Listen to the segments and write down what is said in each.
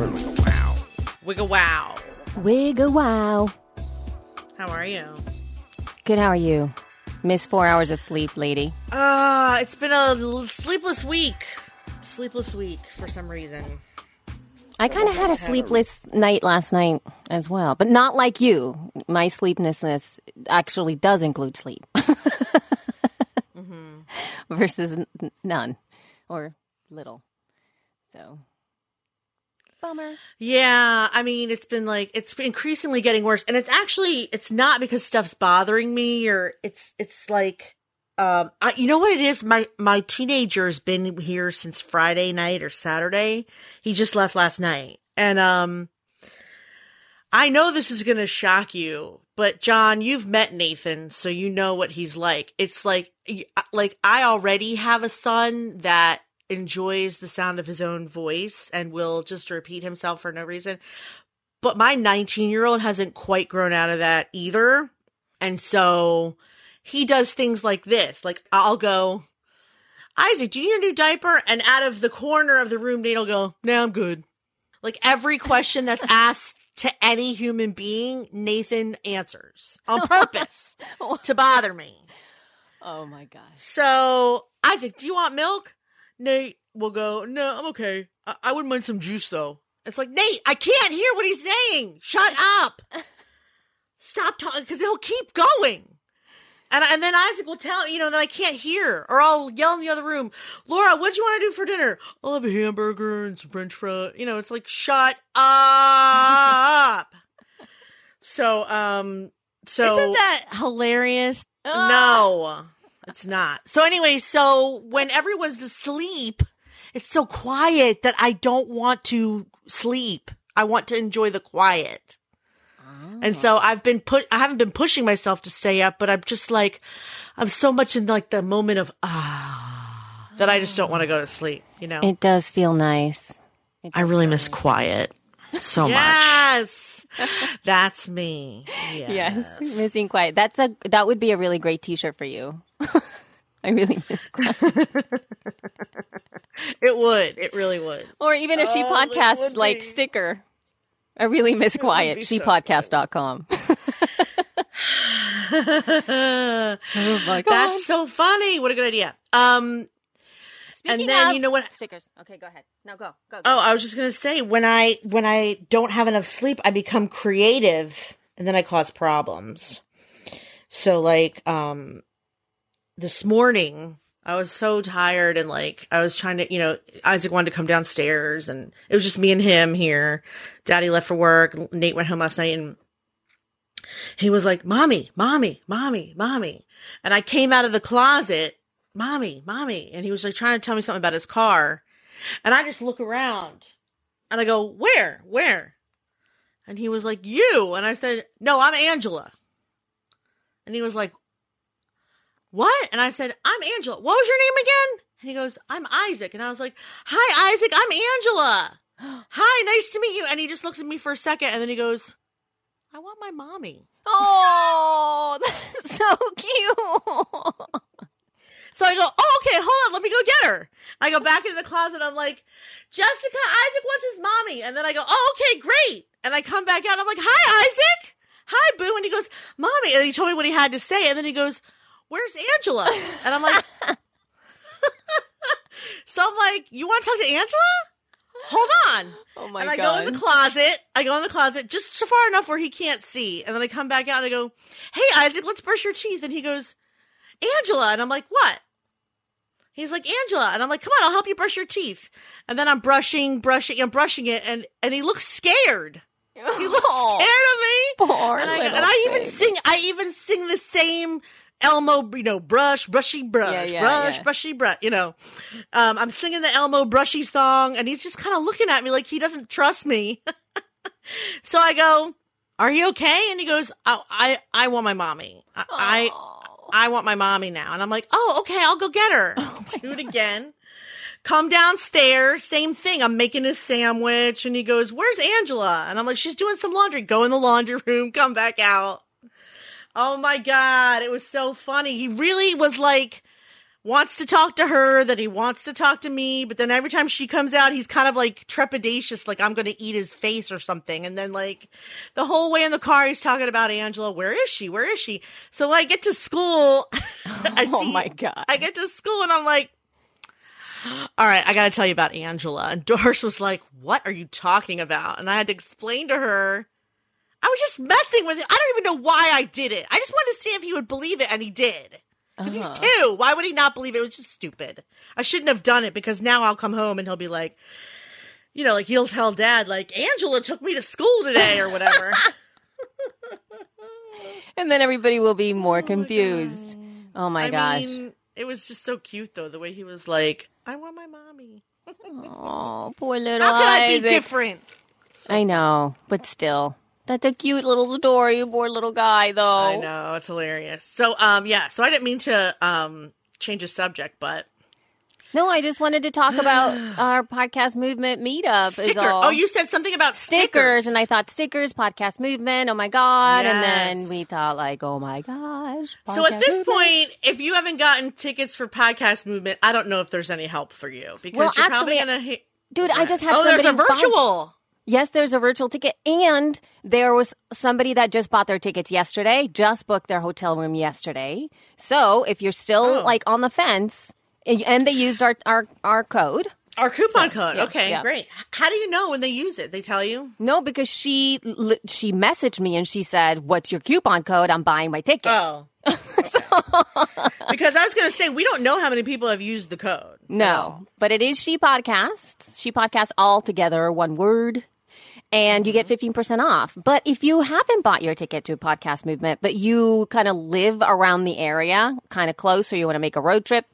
Wigga wow. Wigga wow. How are you? Good, how are you? Missed four hours of sleep, lady. Uh, it's been a sleepless week. Sleepless week for some reason. I kind of had a sleepless night last night as well, but not like you. My sleeplessness actually does include sleep versus n- none or little. So, bummer. Yeah, I mean, it's been like it's increasingly getting worse, and it's actually it's not because stuff's bothering me, or it's it's like, um, I, you know what it is. My my teenager's been here since Friday night or Saturday. He just left last night, and um, I know this is gonna shock you, but John, you've met Nathan, so you know what he's like. It's like like I already have a son that enjoys the sound of his own voice and will just repeat himself for no reason. But my 19 year old hasn't quite grown out of that either. And so he does things like this. Like I'll go, Isaac, do you need a new diaper? And out of the corner of the room, Nate will go, no, I'm good. Like every question that's asked to any human being, Nathan answers on purpose to bother me. Oh my gosh. So, Isaac, do you want milk? Nate will go, no, I'm okay. I, I wouldn't mind some juice though. It's like, Nate, I can't hear what he's saying. Shut up. Stop talking because he'll keep going. And, and then Isaac will tell, you know, that I can't hear or I'll yell in the other room, Laura, what do you want to do for dinner? I'll have a hamburger and some french fries. You know, it's like, shut up. so, um, so. Isn't that hilarious? No, it's not. So anyway, so when everyone's asleep, it's so quiet that I don't want to sleep. I want to enjoy the quiet. And so I've been put, I haven't been pushing myself to stay up, but I'm just like, I'm so much in like the moment of, ah, that I just don't want to go to sleep, you know? It does feel nice. It I really miss nice. quiet so much. Yes. That's me. Yes, missing quiet. That's a that would be a really great T-shirt for you. I really miss quiet. It would. It really would. Or even if she Oh, it podcast like be. sticker. I really miss quiet. be so Shepodcast.com. oh my god. That's so funny. What a good idea. Um, Speaking then of you know what- stickers. Okay, go ahead. No, go. Go. go. Oh, I was just gonna say when I when I don't have enough sleep, I become creative, and then I cause problems. So like, um, this morning I was so tired and like I was trying to, you know, Isaac wanted to come downstairs, and it was just me and him here. Daddy left for work. Nate went home last night, and he was like, "Mommy, mommy, mommy, mommy," and I came out of the closet, "Mommy, mommy," and he was like trying to tell me something about his car. And I just look around and I go, Where? Where? And he was like, You. And I said, No, I'm Angela. And he was like, What? And I said, I'm Angela. What was your name again? And he goes, I'm Isaac. And I was like, Hi, Isaac. I'm Angela. Hi, nice to meet you. And he just looks at me for a second and then he goes, I want my mommy. Oh, that's so cute. So I go, oh, okay, hold on, let me go get her. I go back into the closet. I'm like, Jessica, Isaac wants his mommy. And then I go, oh, okay, great. And I come back out. I'm like, hi, Isaac. Hi, Boo. And he goes, mommy. And he told me what he had to say. And then he goes, where's Angela? And I'm like, so I'm like, you want to talk to Angela? Hold on. Oh my god. and I god. go in the closet. I go in the closet just so far enough where he can't see. And then I come back out and I go, Hey Isaac, let's brush your teeth. And he goes, Angela. And I'm like, What? He's like, Angela. And I'm like, Come on, I'll help you brush your teeth. And then I'm brushing, brushing, I'm brushing it, and and he looks scared. He looks scared of me. Poor and I, and I even sing I even sing the same Elmo, you know, brush, brushy brush, Yeah, yeah, brush, yeah. brushy brush, you know. Um, I'm singing the Elmo brushy song and he's just kind of looking at me like he doesn't trust me. so I go, are you okay? And he goes, oh, I, I want my mommy. I, I, Oh. I want my mommy now. And I'm like, oh, okay, I'll go get her. Do it again. Come downstairs, same thing. I'm making a sandwich and he goes, Where's Angela? And I'm like, She's doing some laundry. Go in the laundry room, come back out. Oh my God. It was so funny. He really was like, wants to talk to her, that he wants to talk to me, but then every time she comes out, he's kind of like trepidatious, like I'm going to eat his face or something. And then like the whole way in the car, he's talking about Angela. Where is she? Where is she? So I get to school, I Oh my God. I get to school and I'm like, all right, I got to tell you about Angela. And Doris was like, what are you talking about? And I had to explain to her. I was just messing with it. I don't even know why I did it. I just wanted to see if he would believe it, and he did. Because he's uh-huh. two. Why would he not believe it? It was just stupid. I shouldn't have done it because now I'll come home and he'll be like, you know, like he'll tell dad, like, Angela took me to school today or whatever. And then everybody will be more oh confused. Oh my I gosh. mean, it was just so cute though, the way he was like, I want my mommy. oh, poor little How could I be different? I know, but still. That's a cute little story, you poor little guy though. I know, it's hilarious. So, um, yeah, so I didn't mean to, um, change the subject, but No, I just wanted to talk about our podcast movement meetup. Is sticker. all. Oh, you said something about stickers, stickers. and I thought stickers, podcast movement. Oh my god! And then we thought like, oh my gosh. So at this movement. point, if you haven't gotten tickets for podcast movement, I don't know if there's any help for you because Well, you're probably actually, gonna hit. dude, I just had oh, there's a somebody buy- virtual. Yes, there's a virtual ticket, and there was somebody that just bought their tickets yesterday, just booked their hotel room yesterday. So if you're still Oh. like on the fence, and they used our our, our code. Our coupon So, code. yeah, okay, yeah. great. How do you know when they use it? They tell you. No, because she she messaged me and she said, "What's your coupon code? I'm buying my ticket." Oh. because I was going to say we don't know how many people have used the code. No, but it is She Podcasts. She Podcasts all together, one word. And you get 15% off. But if you haven't bought your ticket to a Podcast Movement, but you kind of live around the area, kind of close, or you want to make a road trip,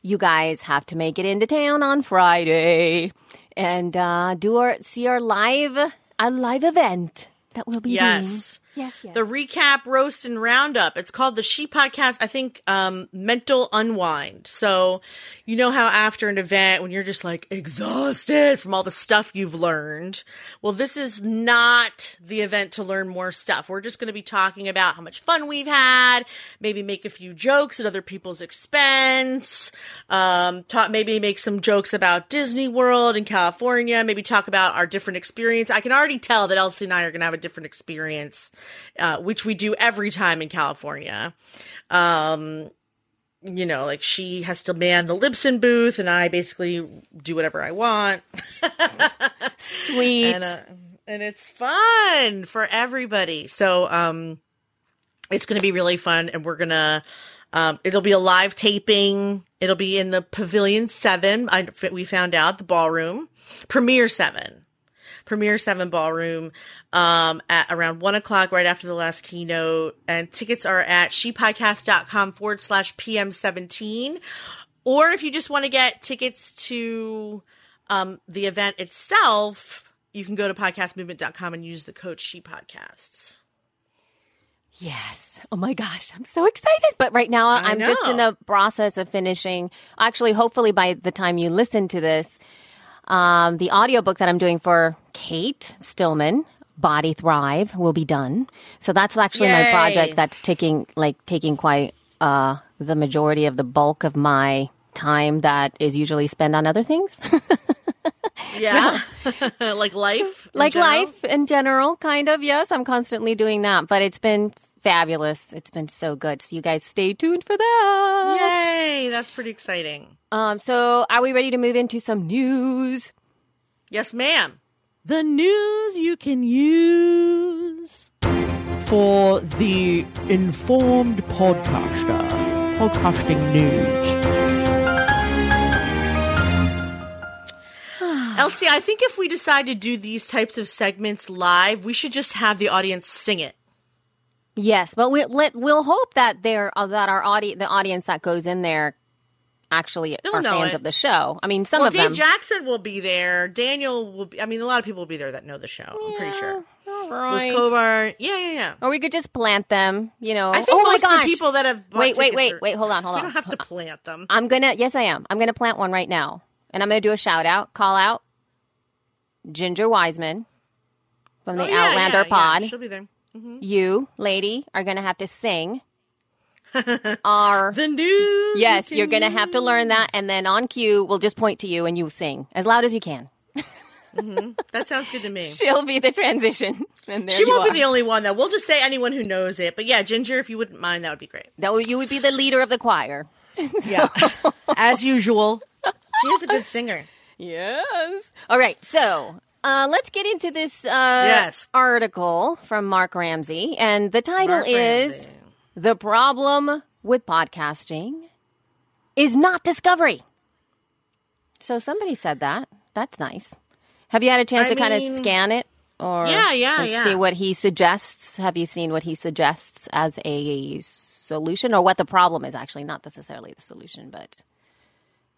you guys have to make it into town on Friday and uh, do our see our live a live event that we'll be doing. Yes. Yes. The recap, roast, and roundup. It's called the She Podcast. I think um, mental unwind. So you know how after an event when you're just like exhausted from all the stuff you've learned. Well, this is not the event to learn more stuff. We're just going to be talking about how much fun we've had. Maybe make a few jokes at other people's expense. Um, talk maybe make some jokes about Disney World in California. Maybe talk about our different experience. I can already tell that Elsie and I are going to have a different experience uh, which we do every time in California. Um, you know, like she has to man the Libsyn booth, and I basically do whatever I want, Sweet. and uh, and it's fun for everybody. So, um, it's going to be really fun, and we're gonna. Um, it'll be a live taping. It'll be in the Pavilion Seven. I we found out the ballroom, Premiere Seven. Premiere Seven Ballroom um, at around one o'clock, right after the last keynote. And tickets are at shepodcast.com forward slash PM17. Or if you just want to get tickets to um, the event itself, you can go to podcastmovement.com and use the code ShePodcasts. Yes. Oh my gosh, I'm so excited. But right now, I'm just in the process of finishing. Actually, hopefully, by the time you listen to this, um, the audiobook that I'm doing for Kate Stillman, Body Thrive, will be done. So that's actually my project that's taking like taking quite uh, the majority of the bulk of my time that is usually spent on other things. Yeah. like life. like general? life in general, kind of. Yes, I'm constantly doing that, but it's been fabulous. It's been so good. So you guys stay tuned for that. Yay. That's pretty exciting. Um, so are we ready to move into some news? Yes, ma'am. The news you can use for the informed podcaster. Podcasting news. Elsie, I think if we decide to do these types of segments live, we should just have the audience sing it. Yes, but we let we'll hope that there uh, that our audi- the audience that goes in there actually They'll are fans it. of the show. I mean, some well, of Dave them. Jackson will be there. Daniel will be. I mean, a lot of people will be there that know the show. I'm pretty sure. All Liz right. Covart. Yeah, yeah, yeah. Or we could just plant them. You know. I think oh my most gosh. of the people that have wait, wait, wait, are- wait. Hold on, hold on. on. don't have to plant them. I'm gonna. Yes, I am. I'm gonna plant one right now, and I'm gonna do a shout out, call out, Ginger Wiseman from the Oh, yeah, Outlander yeah, Pod. Yeah, she'll be there. Mm-hmm. You, lady, are gonna have to sing are The news. yes, you you're going to have to learn that, and then on cue, we'll just point to you and you sing as loud as you can. use. That sounds good to me. She'll be the transition, and there She won't are. be the only one though. We'll just say anyone who knows it. But yeah, Ginger, if you wouldn't mind, that would be great. that would, you would be the leader of the choir. Yeah, as usual. She is a good singer. Yes. All right. So uh, let's get into this uh, Yes. article from Mark Ramsey. And the title Mark is Ramsey. The Problem with Podcasting is Not Discovery. So somebody said that. That's nice. Have you had a chance I to kind of scan it? Or Yeah, yeah, yeah. See what he suggests. Have you seen what he suggests as a solution, or what the problem is? Actually, not necessarily the solution, but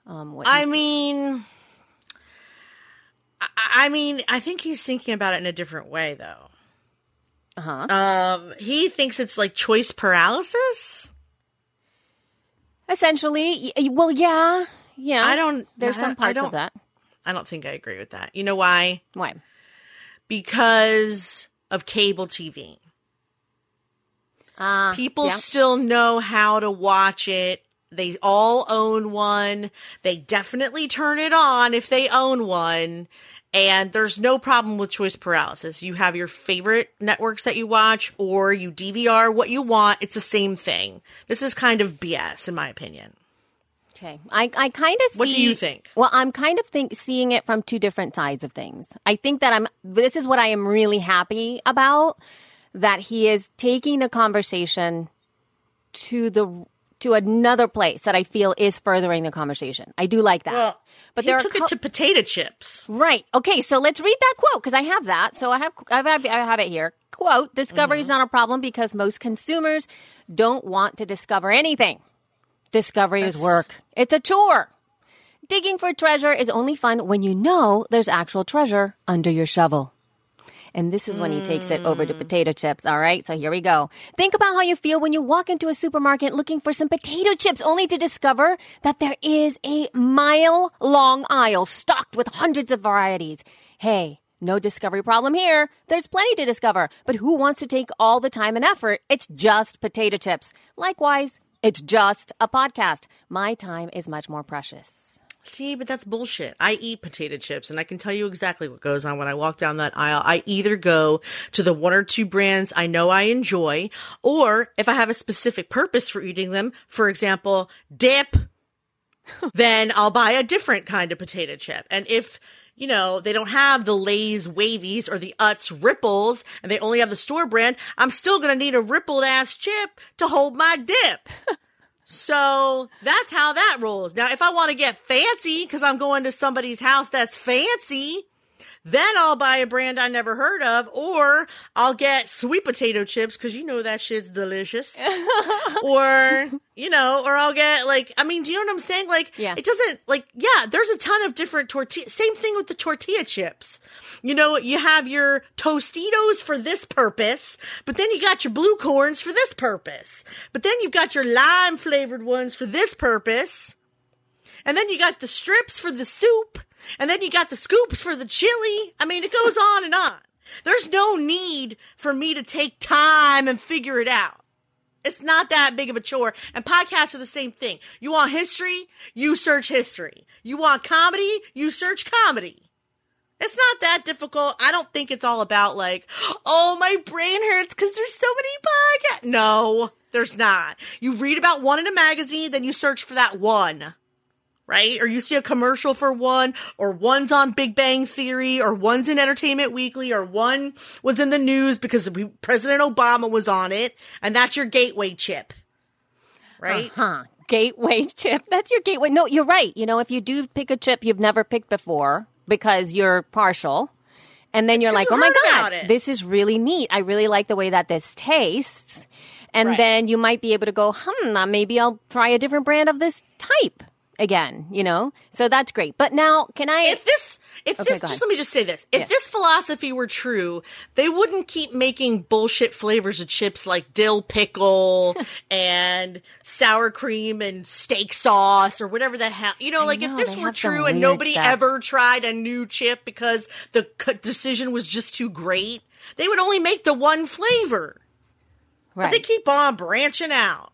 um, what I mean, I, I mean, I think he's thinking about it in a different way, though. uh-huh. Um, he thinks it's like choice paralysis. Essentially, well, yeah, yeah. I don't- There's I- some I parts don't- of that. I don't think I agree with that. You know why? Why? Because of cable TV. Uh, People yeah. still know how to watch it. They all own one. They definitely turn it on if they own one. And there's no problem with choice paralysis. You have your favorite networks that you watch or you DVR what you want. It's the same thing. This is kind of BS in my opinion. Okay, I I kind of see. What do you think? Well, I'm kind of think seeing it from two different sides of things. I think that I'm. This is what I am really happy about. That he is taking the conversation to the to another place that I feel is furthering the conversation. I do like that. Well, but he there took are co- it to potato chips. Right. Okay. So let's read that quote because I have that. So I have I have, I have it here. Quote: Discovery is mm-hmm. not a problem because most consumers don't want to discover anything. Discovery is work. It's a chore. Digging for treasure is only fun when you know there's actual treasure under your shovel. And this is when he takes it over to hmm. potato chips. All right. So here we go. Think about how you feel when you walk into a supermarket looking for some potato chips only to discover that there is a mile long aisle stocked with hundreds of varieties. Hey, no discovery problem here. There's plenty to discover. But who wants to take all the time and effort? It's just potato chips. Likewise, it's just a podcast. My time is much more precious. See, but that's bullshit. I eat potato chips and I can tell you exactly what goes on when I walk down that aisle. I either go to the one or two brands I know I enjoy, or if I have a specific purpose for eating them, for example, dip, then I'll buy a different kind of potato chip. And if you know, they don't have the Lay's Wavies or the Utz Ripples and they only have the store brand, I'm still going to need a rippled ass chip to hold my dip. So that's how that rolls. Now, if I want to get fancy because I'm going to somebody's house that's fancy, then I'll buy a brand I never heard of, or I'll get sweet potato chips because you know that shit's delicious. or, you know, or I'll get like, I mean, do you know what I'm saying? Like, Yeah. it doesn't, like, yeah, there's a ton of different tortilla. Same thing with the tortilla chips. You know, you have your Tostitos for this purpose, but then you got your blue corns for this purpose. But then you've got your lime flavored ones for this purpose. And then you got the strips for the soup. And then you got the scoops for the chili. I mean, it goes on and on. There's no need for me to take time and figure it out. It's not that big of a chore. And podcasts are the same thing. You want history? You search history. You want comedy? You search comedy. It's not that difficult. I don't think it's all about like, oh, my brain hurts because there's so many podcasts. No, there's not. You read about one in a magazine, then you search for that one right? Or you see a commercial for one, or one's on Big Bang Theory, or one's in Entertainment Weekly, or one was in the news because we, President Obama was on it, and that's your gateway chip, right? Huh. Gateway chip. That's your gateway. No, you're right. You know, if you do pick a chip you've never picked before because you're partial, and then you're like, you oh my God, this is really neat. I really like the way that this tastes. And Right. then you might be able to go, hmm, uh, maybe I'll try a different brand of this type again, you know? So that's great. But now, can I? If this, if Okay, this, just let me just say this: if Yes. this philosophy were true, they wouldn't keep making bullshit flavors of chips like dill pickle and sour cream and steak sauce or whatever the hell. You know, like know, if this were true and nobody stuff. ever tried a new chip because the decision was just too great, they would only make the one flavor. right. But they keep on branching out.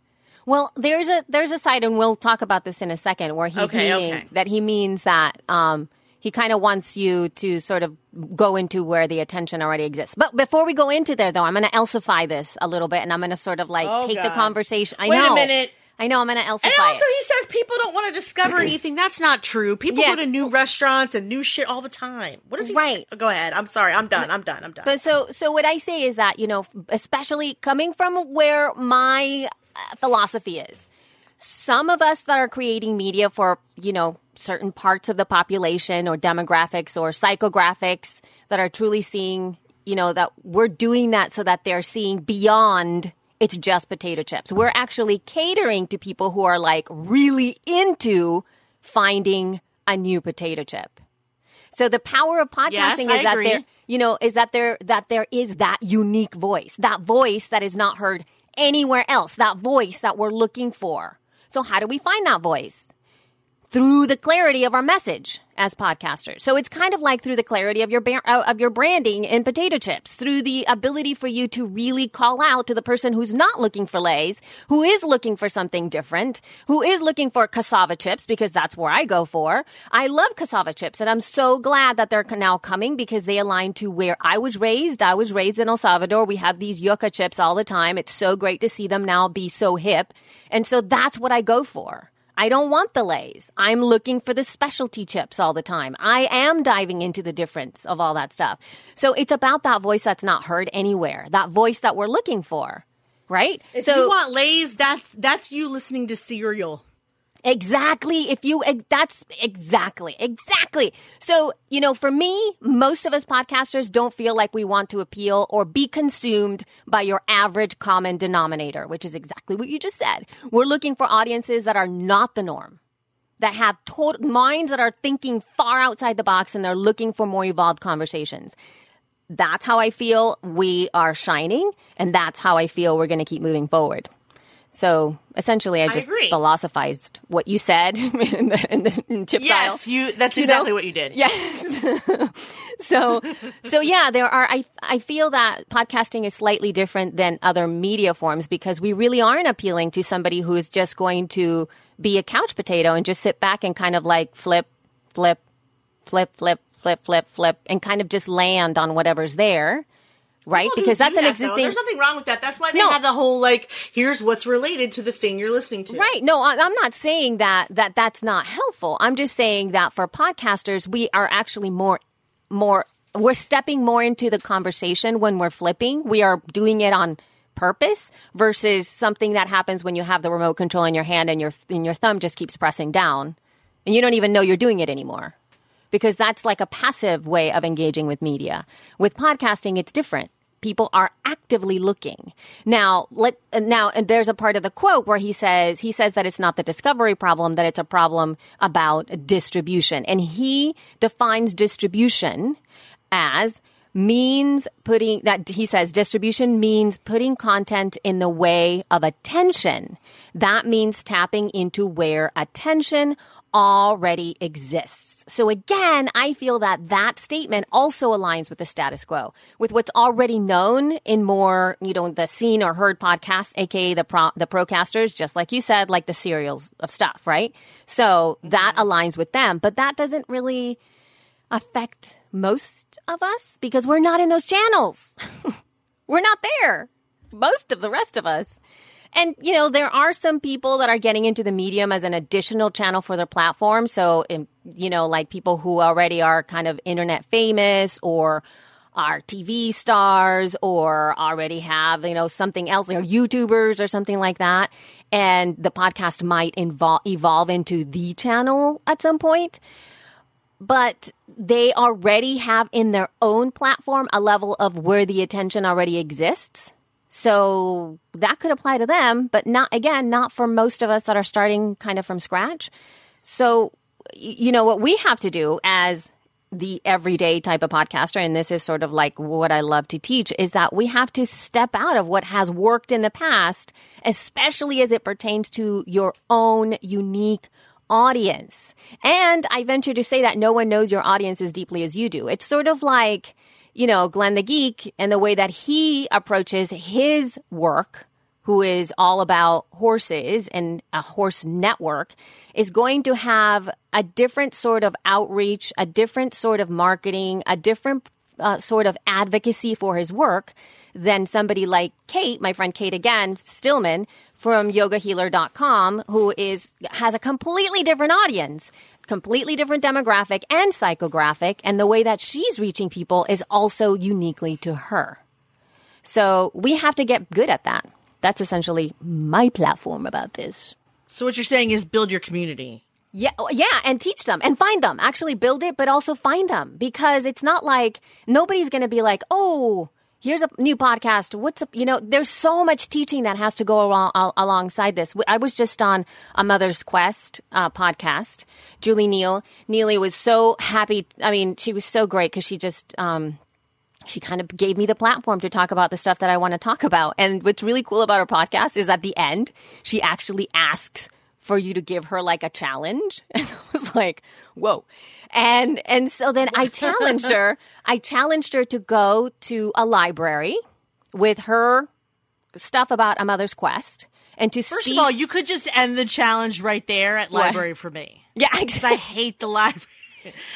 Well, there's a there's a side, and we'll talk about this in a second, where he's Okay, meaning okay. that he means that um, he kind of wants you to sort of go into where the attention already exists. But before we go into there, though, I'm going to Elsify this a little bit, and I'm going to sort of like Oh, take the conversation. I Wait a know. minute. I know. I'm going to Elsify And also, it. he says people don't want to discover anything. That's not true. People Yes. go to new restaurants and new shit all the time. What does he Right. say? Go ahead. I'm sorry. I'm done. I'm done. I'm done. But so, so what I say is that you know, especially coming from where my Uh, philosophy is, some of us that are creating media for you know certain parts of the population or demographics or psychographics that are truly seeing, you know, that we're doing that so that they're seeing beyond. It's just potato chips. We're actually catering to people who are like really into finding a new potato chip. So the power of podcasting Yes, is that agree. there, you know, is that there that there is that unique voice, that voice that is not heard anywhere else, that voice that we're looking for. So how do we find that voice? Through the clarity of our message as podcasters. So it's kind of like through the clarity of your uh, of your branding in potato chips, through the ability for you to really call out to the person who's not looking for lays, who is looking for something different, who is looking for cassava chips because that's where I go for. I love cassava chips and I'm so glad that they're now coming because they align to where I was raised. I was raised in El Salvador. We have these yucca chips all the time. It's so great to see them now be so hip. And so that's what I go for. I don't want the lays. I'm looking for the specialty chips all the time. I am diving into the difference of all that stuff. So it's about that voice that's not heard anywhere, that voice that we're looking for, right? if so you want Lay's, that's that's you listening to Serial. Exactly. If you, that's exactly, exactly. So, you know, for me, most of us podcasters don't feel like we want to appeal or be consumed by your average common denominator, which is exactly what you just said. We're looking for audiences that are not the norm, that have total minds that are thinking far outside the box and they're looking for more evolved conversations. That's how I feel we are shining, and that's how I feel we're going to keep moving forward. So essentially, I just agree. philosophized what you said in the, in the in chip. Yes, you. That's You know? exactly what you did. Yes. so, so yeah, there are. I I feel that podcasting is slightly different than other media forms because we really aren't appealing to somebody who is just going to be a couch potato and just sit back and kind of like flip, flip, flip, flip, flip, flip, flip, and kind of just land on whatever's there, right? Because that's an that, though. existing. There's nothing wrong with that. That's why they No. have the whole like, here's what's related to the thing you're listening to. Right. No, I'm not saying that that that's not helpful. I'm just saying that for podcasters, we are actually more more we're stepping more into the conversation when we're flipping. We are doing it on purpose versus something that happens when you have the remote control in your hand and your and your thumb just keeps pressing down and you don't even know you're doing it anymore. Because that's like a passive way of engaging with media. With podcasting, it's different people are actively looking. Now, let uh, now and there's a part of the quote where he says he says that it's not the discovery problem that it's a problem about distribution. And he defines distribution as means putting that he says distribution means putting content in the way of attention. That means tapping into where attention already exists. So again, I feel that that statement also aligns with the status quo, with what's already known in more, you know, the seen or heard podcasts, aka the pro, the procasters, just like you said, like the serials of stuff, right? So that mm-hmm. aligns with them, but that doesn't really affect most of us because we're not in those channels. we're not there. Most of the rest of us. And, you know, there are some people that are getting into the medium as an additional channel for their platform. So, um, you know, like people who already are kind of internet famous or are TV stars or already have, you know, something else, or YouTubers or something like that. And the podcast might evolve into the channel at some point but they already have in their own platform a level of where the attention already exists. So that could apply to them, but not again, not for most of us that are starting kind of from scratch. So, you know, what we have to do as the everyday type of podcaster, and this is sort of like what I love to teach, is that we have to step out of what has worked in the past, especially as it pertains to your own unique audience. And I venture to say that no one knows your audience as deeply as you do. It's sort of like, you know, Glenn the Geek and the way that he approaches his work who is all about horses and a horse network, is going to have a different sort of outreach, a different sort of marketing, a different uh, sort of advocacy for his work than somebody like Kate, my friend Kate again, Stillman from yogahealer.com, who is has a completely different audience, completely different demographic and psychographic, and the way that she's reaching people is also uniquely to her. So we have to get good at that. That's essentially my platform about this. So what you're saying is build your community. Yeah, oh, yeah, and teach them and find them. Actually build it, but also find them because it's not like nobody's going to be like, "Oh, here's a new podcast. What's up? You know, there's so much teaching that has to go along, al- alongside this. I was just on a Mother's Quest uh, podcast. Julie Neal, Neely was so happy. I mean, she was so great because she just, um, she kind of gave me the platform to talk about the stuff that I want to talk about. And what's really cool about her podcast is at the end, she actually asks for you to give her like a challenge. And I was like, whoa. And and so then I challenged her. I challenged her to go to a library with her stuff about a mother's quest and to First speak. of all, you could just end the challenge right there at library for me. yeah, Because I hate the library.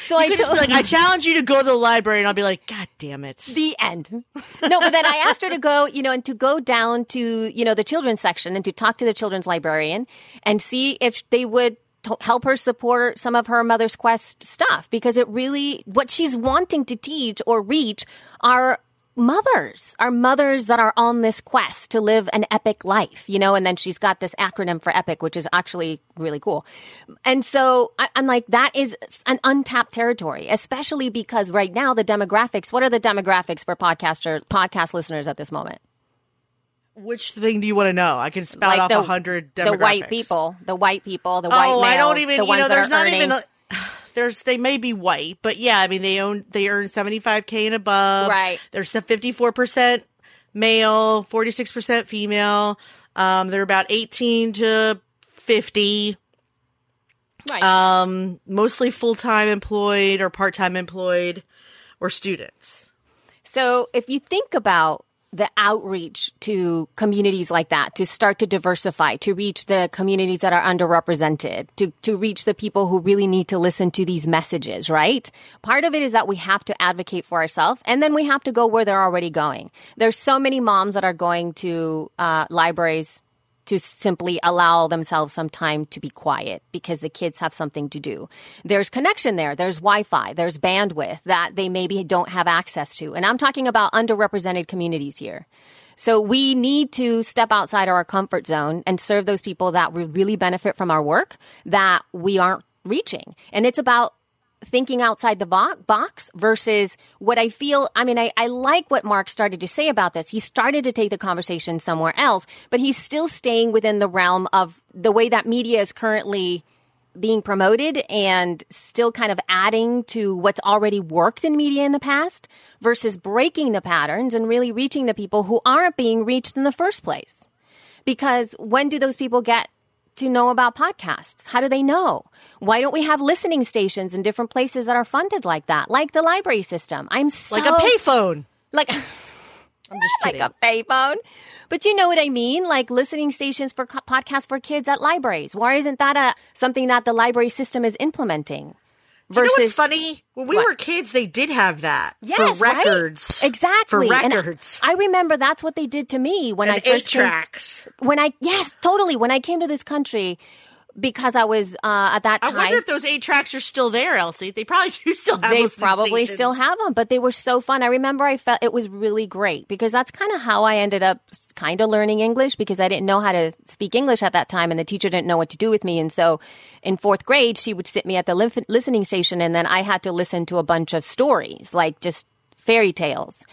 So You I could just be like, I challenge you to go to the library, and I'll be like, God damn it. the end. No, but then I asked her to go, you know, and to go down to, you know, the children's section and to talk to the children's librarian and see if they would help her support some of her mother's quest stuff because it really what she's wanting to teach or reach are mothers are mothers that are on this quest to live an epic life you know and then she's got this acronym for epic which is actually really cool. And so I, i'm like that is an untapped territory especially because right now the demographics what are the demographics for podcaster podcast listeners at this moment Which thing do you want to know? I can spout like off a hundred the white people the white people the white oh, males I don't even. the You know, there's not earning, even. A, there's they may be white, but yeah, I mean they own they earn 75k and above. Right. There's 54 percent male, 46 percent female. Um, they're about 18 to 50. right. Um, mostly full time employed or part time employed, or students. So if you think about the outreach to communities like that, to start to diversify, to reach the communities that are underrepresented, to, to reach the people who really need to listen to these messages, right? Part of it is that we have to advocate for ourselves and then we have to go where they're already going. There's so many moms that are going to uh, libraries to simply allow themselves some time to be quiet because the kids have something to do. There's connection there. There's Wi-Fi. There's bandwidth that they maybe don't have access to. And I'm talking about underrepresented communities here. So we need to step outside our comfort zone and serve those people that would really benefit from our work that we aren't reaching. And it's about thinking outside the bo- box versus what I feel. I mean, I, I like what Mark started to say about this. He started to take the conversation somewhere else, but he's still staying within the realm of the way that media is currently being promoted and still kind of adding to what's already worked in media in the past versus breaking the patterns and really reaching the people who aren't being reached in the first place. Because when do those people get to know about podcasts? How do they know? Why don't we have listening stations in different places that are funded like that, like the library system? I'm so Like a payphone. like I'm just like a payphone. But you know what I mean? Like listening stations for co- podcasts for kids at libraries. Why isn't that a something that the library system is implementing? You know what's funny? When we What? were kids, they did have that Yes, for right? records. Exactly. For And I- records. I, remember that's what they did to me when I first eight came, tracks. when I yes, totally. When I came to this country because I was uh, at that time. I wonder if those eight tracks are still there, Elsie. They probably do still have. they probably stations. still have them, but they were so fun. I remember I felt it was really great because that's kind of how I ended up kind of learning English because I didn't know how to speak English at that time and the teacher didn't know what to do with me. And so in fourth grade, she would sit me at the listening station and then I had to listen to a bunch of stories, like just fairy tales.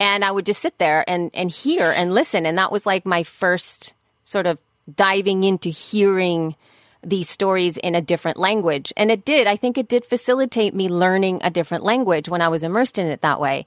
And I would just sit there and, and hear and listen. And that was like my first sort of diving into hearing these stories in a different language. And it did. I think it did facilitate me learning a different language when I was immersed in it that way.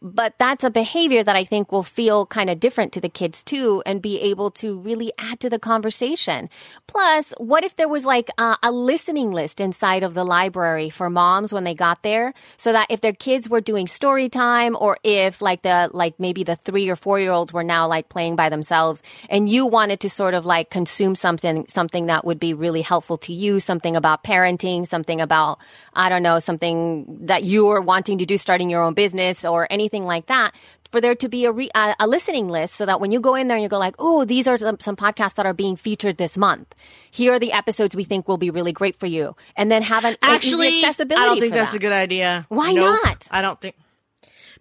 But that's a behavior that I think will feel kind of different to the kids too and be able to really add to the conversation. Plus, what if there was like a, a, listening list inside of the library for moms when they got there so that if their kids were doing story time or if like the, like maybe the three or four year olds were now like playing by themselves and you wanted to sort of like consume something, something that would be really helpful to you, something about parenting, something about, I don't know, something that you are wanting to do starting your own business or anything like that for there to be a, re, a, a, listening list so that when you go in there and you go like, oh, these are some, some, podcasts that are being featured this month. Here are the episodes we think will be really great for you. And then have an actually accessibility. I don't think that's that. a good idea. Why nope, not? I don't think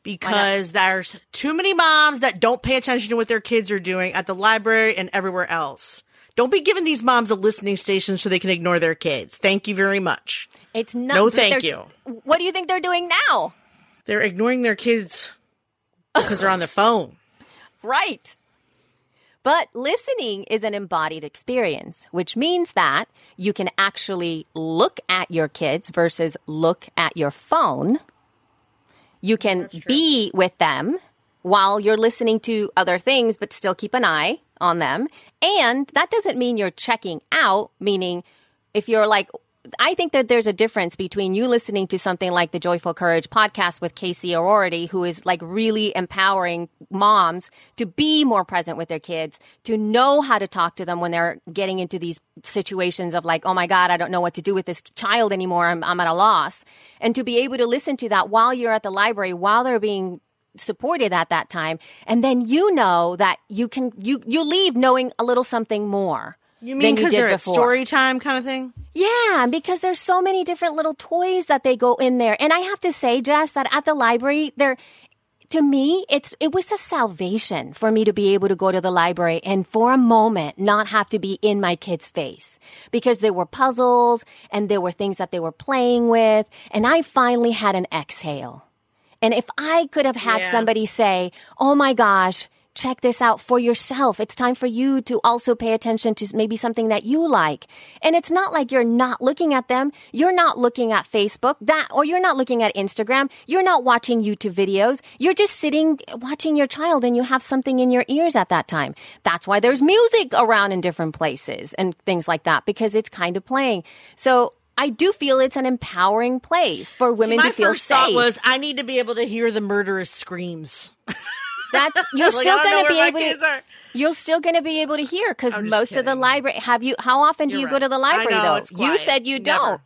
because there's too many moms that don't pay attention to what their kids are doing at the library and everywhere else. Don't be giving these moms a listening station so they can ignore their kids. Thank you very much. It's not. No, thank you. What do you think they're doing now? They're ignoring their kids because they're on their phone. Right. But listening is an embodied experience, which means that you can actually look at your kids versus look at your phone. You can be with them while you're listening to other things, but still keep an eye on them. And that doesn't mean you're checking out, meaning if you're like, I think that there's a difference between you listening to something like the Joyful Courage podcast with Casey O'Roarty, who is like really empowering moms to be more present with their kids, to know how to talk to them when they're getting into these situations of like, oh my God, I don't know what to do with this child anymore. I'm, I'm at a loss. And to be able to listen to that while you're at the library, while they're being supported at that time. And then you know that you can, you, you leave knowing a little something more. You mean because they're before. at story time kind of thing? Yeah, because there's so many different little toys that they go in there. And I have to say, Jess, that at the library, there, to me, it's, it was a salvation for me to be able to go to the library and for a moment not have to be in my kid's face because there were puzzles and there were things that they were playing with. And I finally had an exhale. And if I could have had yeah. somebody say, Oh my gosh, check this out for yourself. It's time for you to also pay attention to maybe something that you like. And it's not like you're not looking at them. You're not looking at Facebook that, or you're not looking at Instagram. You're not watching YouTube videos. You're just sitting watching your child and you have something in your ears at that time. That's why there's music around in different places and things like that because it's kind of playing. So I do feel it's an empowering place for women See, to feel safe. My first. Thought was I need to be able to hear the murderous screams. That's you're like, still going to be able. To, you're still going to be able to hear because most kidding. of the library have you. How often do you're you right. go to the library know, though? You said you Never. don't.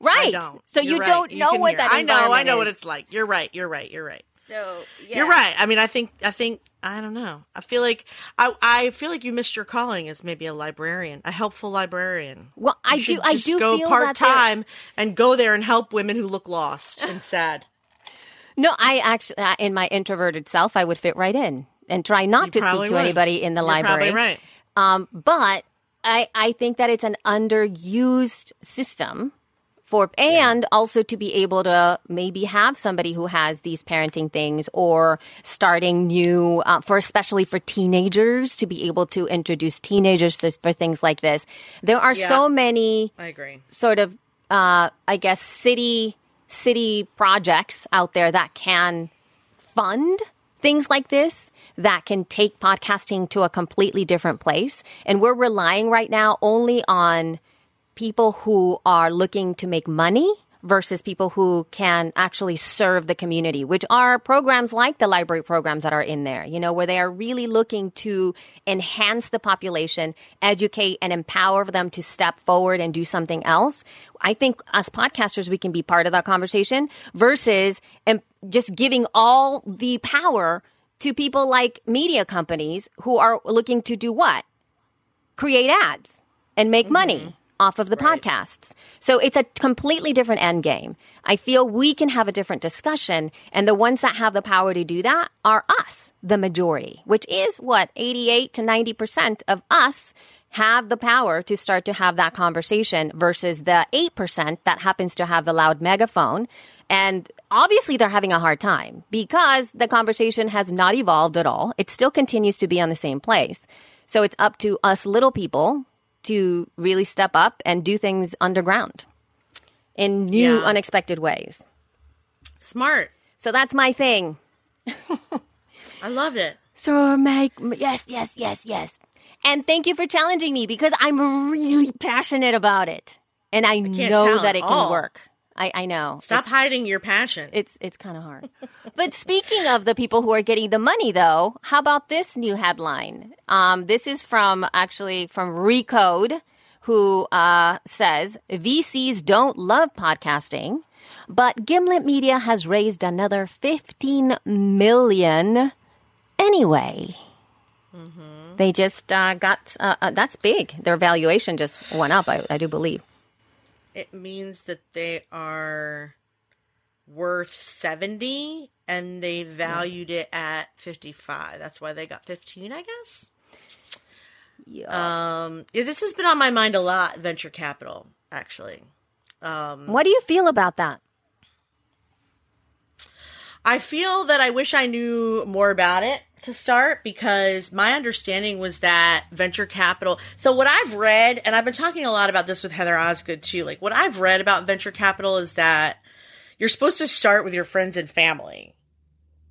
Right. Don't. So you're you right. don't you know what hear. that. I know. I know is. what it's like. You're right. You're right. You're right. So yeah. You're right. I mean, I think. I think. I don't know. I feel like I. I feel like you missed your calling as maybe a librarian, a helpful librarian. Well, I You should do. I do go part time and go there and help women who look lost and sad. No, I actually, uh, in my introverted self, I would fit right in and try not You to speak probably to would. anybody in the You're library. probably right. Um, but I, I think that it's an underused system for, and also to be able to maybe have somebody who has these parenting things or starting new, uh, for especially for teenagers to be able to introduce teenagers to, for things like this. There are Yeah. so many I agree. sort of uh, I guess city city projects out there that can fund things like this that can take podcasting to a completely different place. And we're relying right now only on people who are looking to make money versus people who can actually serve the community, which are programs like the library programs that are in there, you know, where they are really looking to enhance the population, educate and empower them to step forward and do something else. I think as podcasters, we can be part of that conversation versus just giving all the power to people like media companies who are looking to do what? Create ads and make mm-hmm. money off of the podcasts. So it's a completely different end game. I feel we can have a different discussion, and the ones that have the power to do that are us, the majority, which is what 88 to 90% of us have the power to start to have that conversation versus the 8% that happens to have the loud megaphone. And obviously, they're having a hard time because the conversation has not evolved at all. It still continues to be on the same place. So it's up to us little people to really step up and do things underground in new, Yeah. unexpected ways. Smart. So that's my thing. I love it. So make yes, yes, yes, yes. And thank you for challenging me because I'm really passionate about it, and I, can't know that it can all. work. I, I know. Stop It's- hiding your passion. It's it's kind of hard. but speaking of the people who are getting the money, though, how about this new headline? Um, this is from actually from Recode, who uh, says VCs don't love podcasting, but Gimlet Media has raised another fifteen million anyway. They just uh, got uh, uh, that's big. Their valuation just went up. I, I do believe. It means that they are worth 70 and they valued it at 55 that's why they got 15 i guess? Yeah. um yeah, this has been on my mind a lot venture capital actually. Um, what do you feel about that? i feel that i wish i knew more about it to start because my understanding was that venture capital so what i've read and i've been talking a lot about this with heather osgood too like what i've read about venture capital is that you're supposed to start with your friends and family.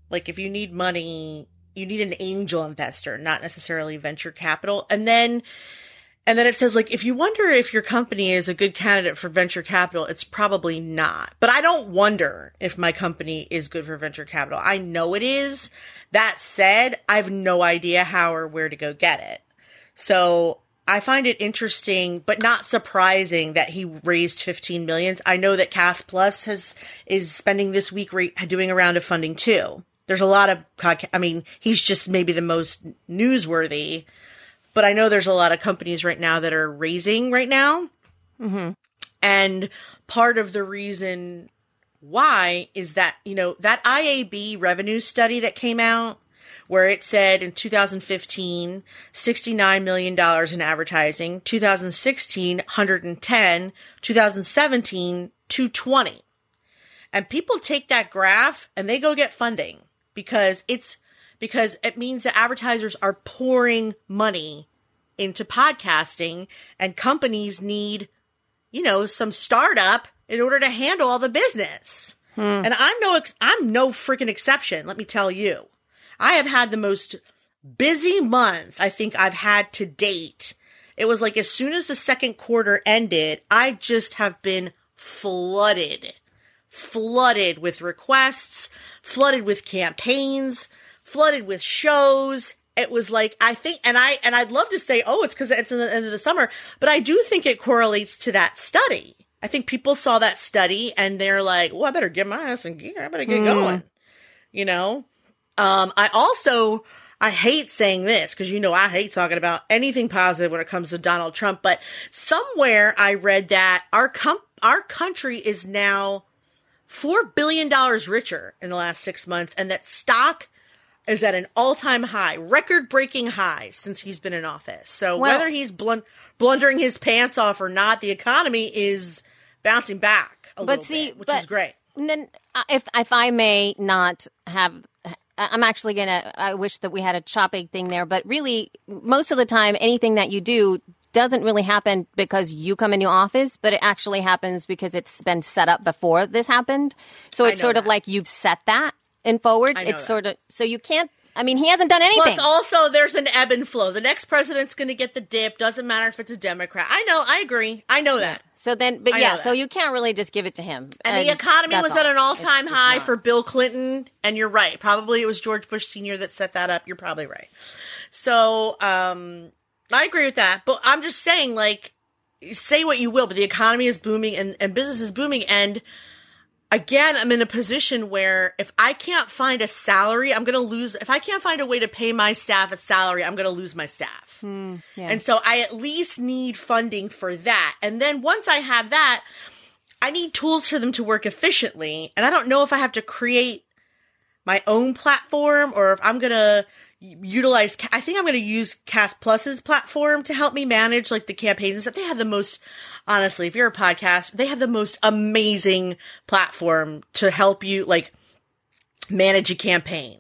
Like if you need money you need an angel investor not necessarily venture capital. And then and then it says like if you wonder if your company is a good candidate for venture capital it's probably not. But i don't wonder if my company is good for venture capital. I know it is. That said i have no idea how or where to go get it. So I find it interesting, but not surprising that he raised 15 millions. I know that Cast Plus has is spending this week re- doing a round of funding too. There's a lot of I mean, he's just maybe the most newsworthy, but I know there's a lot of companies right now that are raising right now. Mm-hmm. And part of the reason why is that, you know, that IAB revenue study that came out where it said in 2015, $69 million in advertising, 2016, 110, 2017, 220. And people take that graph and they go get funding because it's because it means that advertisers are pouring money into podcasting and companies need, you know, some startup in order to handle all the business. Hmm. And I'm no, I'm no freaking exception. Let me tell you, I have had the most busy month I think I've had to date. It was like as soon as the second quarter ended, I just have been flooded, flooded with requests, flooded with campaigns, flooded with shows. It was like I think, and I and I'd love to say, oh, it's because it's in the end of the summer, but I do think it correlates to that study. I think people saw that study and they're like, well, I better get my ass in gear. I better get going. You know, um, I also I hate saying this because you know I hate talking about anything positive when it comes to Donald Trump, but somewhere I read that our com- our country is now four billion dollars richer in the last six months, and that stock is at an all time high, record breaking high since he's been in office. So Well- whether he's blun- blundering his pants off or not, the economy is bouncing back a But little see, bit, which but- is great. And then, uh, if if I may not have, I'm actually gonna. I wish that we had a chopping thing there, but really, most of the time, anything that you do doesn't really happen because you come into office, but it actually happens because it's been set up before this happened. So it's sort of like you've set that in forward. It's that. sort of so you can't. I mean, he hasn't done anything. Plus, also, there's an ebb and flow. The next president's going to get the dip. Doesn't matter if it's a Democrat. I know. I agree. I know that. so then, but I yeah, so you can't really just give it to him. And, the economy was at an all-time It's high not. for Bill Clinton, and you're right. Probably it was George Bush Senior that set that up. You're probably right. So, um, I agree with that. But I'm just saying, like, say what you will, but the economy is booming and, and business is booming. And again, I'm in a position where if I can't find a salary, I'm going to lose. If I can't find a way to pay my staff a salary, I'm going to lose my staff. Hmm, yeah. And so I at least need funding for that. And then once I have that, I need tools for them to work efficiently. And I don't know if I have to create my own platform or if I'm going to utilize I think I'm going to use Cast Plus's platform to help me manage like the campaigns stuff. They have the most honestly, if you're a podcast, they have the most amazing platform to help you like manage a campaign.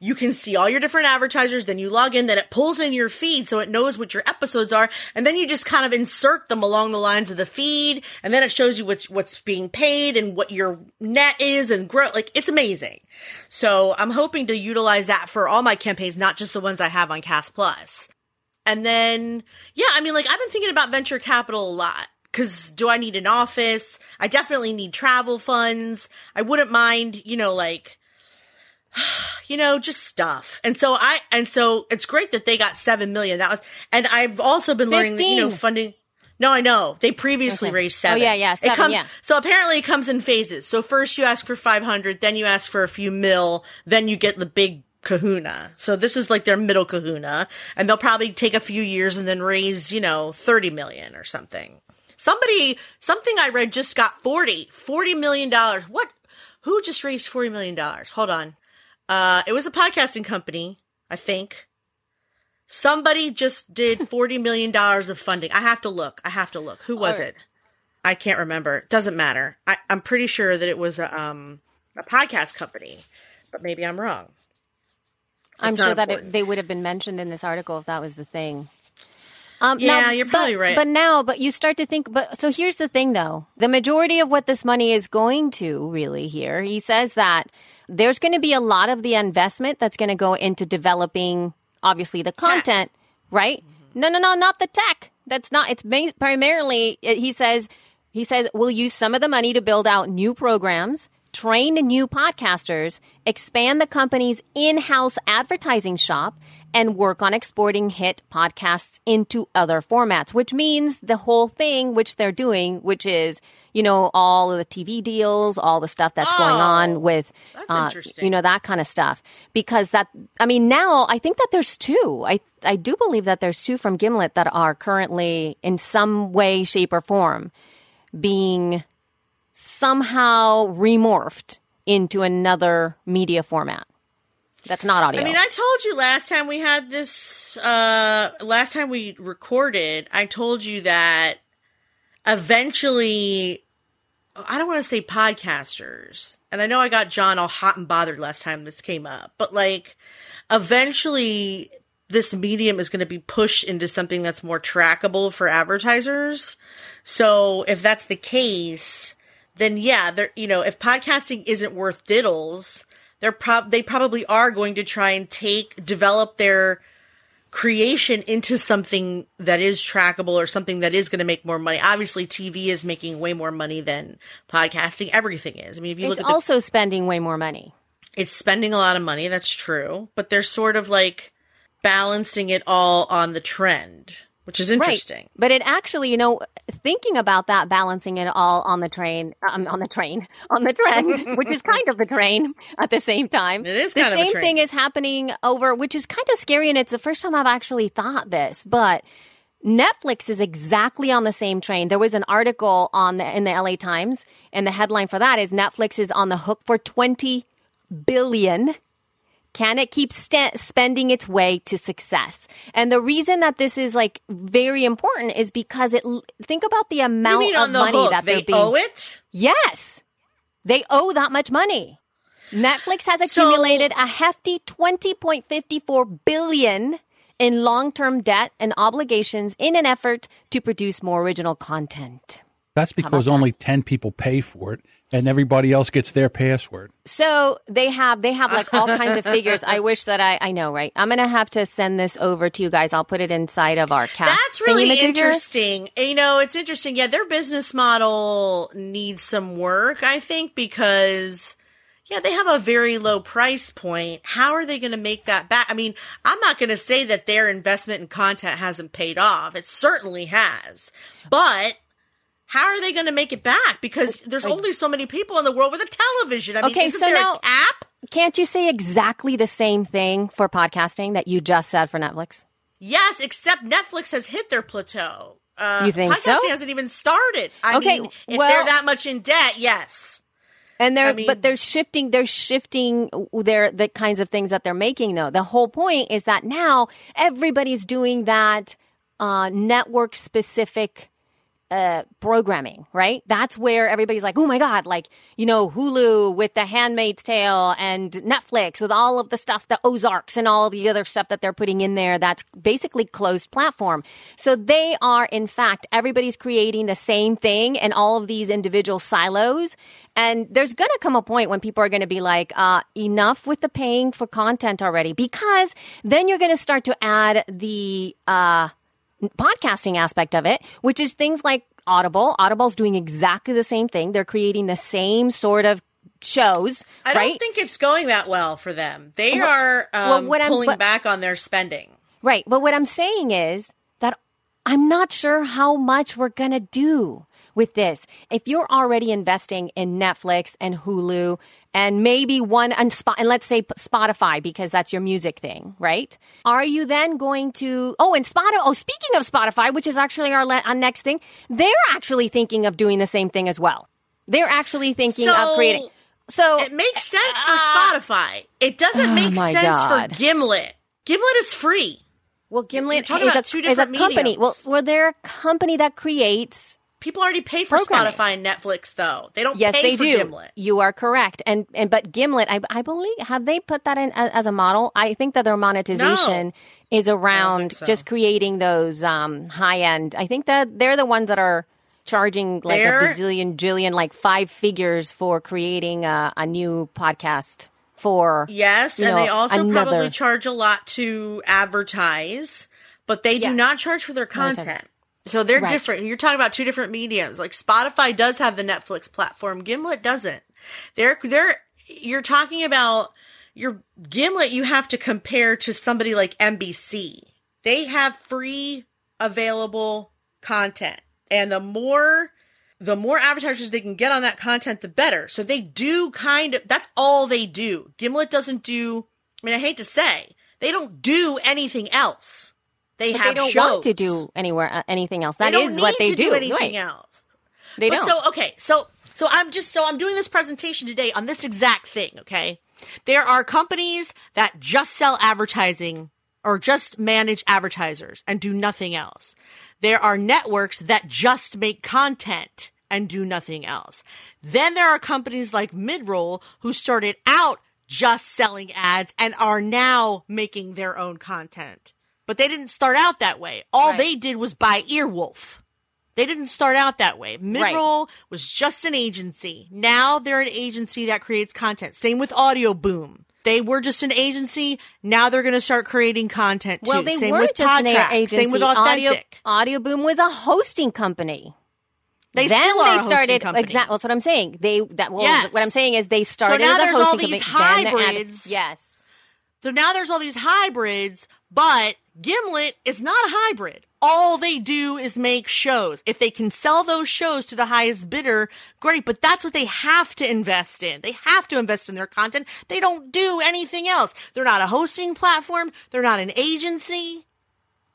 You can see all your different advertisers. Then you log in, then it pulls in your feed so it knows what your episodes are. And then you just kind of insert them along the lines of the feed. And then it shows you what's, what's being paid and what your net is and grow. Like it's amazing. So I'm hoping to utilize that for all my campaigns, not just the ones I have on Cast Plus. And then, yeah, I mean, like I've been thinking about venture capital a lot. Cause do I need an office? I definitely need travel funds. I wouldn't mind, you know, like, you know, just stuff. And so I, and so it's great that they got 7 million. That was, and I've also been learning that, you know, funding. No, I know. They previously Okay. raised Oh, seven. yeah, yeah, seven, it comes, yeah. So apparently it comes in phases. So first you ask for 500, then you ask for a few mil, then you get the big kahuna. So this is like their middle kahuna. And they'll probably take a few years and then raise, you know, 30 million or something. Somebody, something I read just got 40, 40 million dollars. What? Who just raised 40 million dollars? Hold on. Uh, it was a podcasting company, I think. Somebody just did 40 million dollars of funding. I have to look. I have to look. Who was right. it? I can't remember. It Doesn't matter. I, I'm pretty sure that it was a, um, a podcast company, but maybe I'm wrong. I'm It's not sure that it, they would have been mentioned in this article if that was the thing. Um, Yeah, now- you're probably but- right. But now, but you start to think. But so here's the thing, though: the majority of what this money is going to really here, he says that there's going to be a lot of the investment that's going to go into developing, obviously, the content, right? Mm-hmm. No, no, no, not the tech. That's not. It's ma- primarily. Uh, he says. He says we'll use some of the money to build out new programs, train new podcasters, expand the company's in-house advertising shop, and work on exporting hit podcasts into other formats, which means the whole thing which they're doing, which is, you know, all of the TV deals, all the stuff that's going Oh, on with, uh, you know, that kind of stuff. Because that, I mean, now I think that there's two. I, I do believe that there's two from Gimlet that are currently in some way, shape, or form being somehow remorphed into another media format. That's not audio. I mean, I told you last time we had this, uh, last time we recorded, I told you that eventually, I don't want to say podcasters, and I know I got John all hot and bothered last time this came up, but like, eventually, this medium is going to be pushed into something that's more trackable for advertisers. So if that's the case, then yeah, they're, you know, if podcasting isn't worth diddles, they're prob, they probably are going to try and take, develop their creation into something that is trackable or something that is going to make more money. Obviously, TV is making way more money than podcasting. Everything is. I mean, if you it's look at the also spending way more money. it's spending a lot of money. That's true, but they're sort of like balancing it all on the trend, which is interesting. Right. But it actually, you know, thinking about that, balancing it all on the train, um, on the train, on the trend, which is kind of the train at the same time. It is the kind of a same thing is happening over, which is kind of scary. And it's the first time I've actually thought this, but Netflix is exactly on the same train. There was an article on the, in the LA Times, and the headline for that is Netflix is on the hook for 20 billion can it keep st- spending its way to success? And the reason that this is like very important is because it. think about the amount of the money hook? that They being. owe it. Yes, they owe that much money. Netflix has So- accumulated a hefty twenty point fifty four billion in long term debt and obligations in an effort to produce more original content. That's because only 10 people pay for it and everybody else gets their password. So they have they have like all kinds of figures. I wish that I I know right. I'm gonna have to send this over to you guys. I'll put it inside of our cast. That's really thingamajigger. interesting. You know, it's interesting. Yeah, their business model needs some work, I think, because yeah, they have a very low price point. How are they going to make that back? I mean, I'm not going to say that their investment in content hasn't paid off. It certainly has. But how are they going to make it back? Because there's only so many people in the world with a television. I mean, Okay, isn't so there now- a cap? Can't you say exactly the same thing for podcasting that you just said for Netflix? Yes, except Netflix has hit their plateau. Uh, You think podcasting so? hasn't even started. I Okay, mean, if well- they're that much in debt, yes. And they're I mean- but they're shifting they're shifting their the kinds of things that they're making though. The whole point is that now everybody's doing that uh, network specific uh, programming, right? That's where everybody's like, oh my God, like, you know, Hulu with The Handmaid's Tale and Netflix with all of the stuff, the Ozarks and all the other stuff that they're putting in there. That's basically closed platform. So they are, in fact, everybody's creating the same thing in all of these individual silos. And there's going to come a point when people are going to be like, uh, enough with the paying for content already, because then you're going to start to add the, uh, podcasting aspect of it, which is things like Audible. Audible's doing exactly the same thing. They're creating the same sort of shows. I right? don't think it's going that well for them. They Well- are well, um, what pulling but- back on their spending. Right. But what I'm saying is that I'm not sure how much we're going to do with this. If you're already investing in Netflix and Hulu and maybe one and, Spot, and let's say Spotify because that's your music thing, right? Are you then going to Oh, and Spotify Oh, speaking of Spotify, which is actually our, le- our next thing, they're actually thinking of doing the same thing as well. They're actually thinking So- of creating So It makes sense for Spotify. It doesn't make Uh, oh my sense God. for Gimlet. Gimlet is free. well, Gimlet is a, is a company. Well, well, they're a company that creates People already pay for Spotify and Netflix, though. They don't Yes, pay they for do. Gimlet. You are correct. And and but Gimlet, I, I believe, have they put that in a- as a model? I think that their monetization is around so. just creating those um, high end. I think that they're the ones that are charging like They're- a bazillion, jillion, like five figures for creating a, a new podcast for Yes, and know, they also another- probably charge a lot to advertise, but they do not charge for their content. So they're Right. different. You're talking about two different mediums. Like Spotify does have the Netflix platform, Gimlet doesn't. They're they're you're talking about your Gimlet you have to compare to somebody like NBC. They have free available content. And the more the more advertisers they can get on that content, the better. So they do kind of, that's all they do. Gimlet doesn't do, I mean, I hate to say, they don't do anything else. They but have they don't shows. want to do anywhere uh, anything else. That is what they to do, do. anything Right. else. They but don't. so okay, so so I'm just so I'm doing this presentation today on this exact thing, okay? There are companies that just sell advertising or just manage advertisers and do nothing else. There are networks that just make content and do nothing else. Then there are companies like Midroll who started out just selling ads and are now making their own content. But they didn't start out that way. All Right. they did was buy Earwolf. They didn't start out that way. Midroll was just an agency. Now they're an agency that creates content. Same with Audio Boom. They were just an agency. Now they're going to start creating content too. well, they Same were with just an Podtrac. agency. Same with Audio, Authentic. Audio Boom was a hosting company. they then still are they started exactly. That's what I'm saying. They that well, Yes. what I'm saying is they started So now as a there's all these company. then added- hybrids. yes. So now there's all these hybrids, but Gimlet is not a hybrid. All they do is make shows. If they can sell those shows to the highest bidder, great, but that's what they have to invest in. They have to invest in their content. They don't do anything else. They're not a hosting platform. They're not an agency.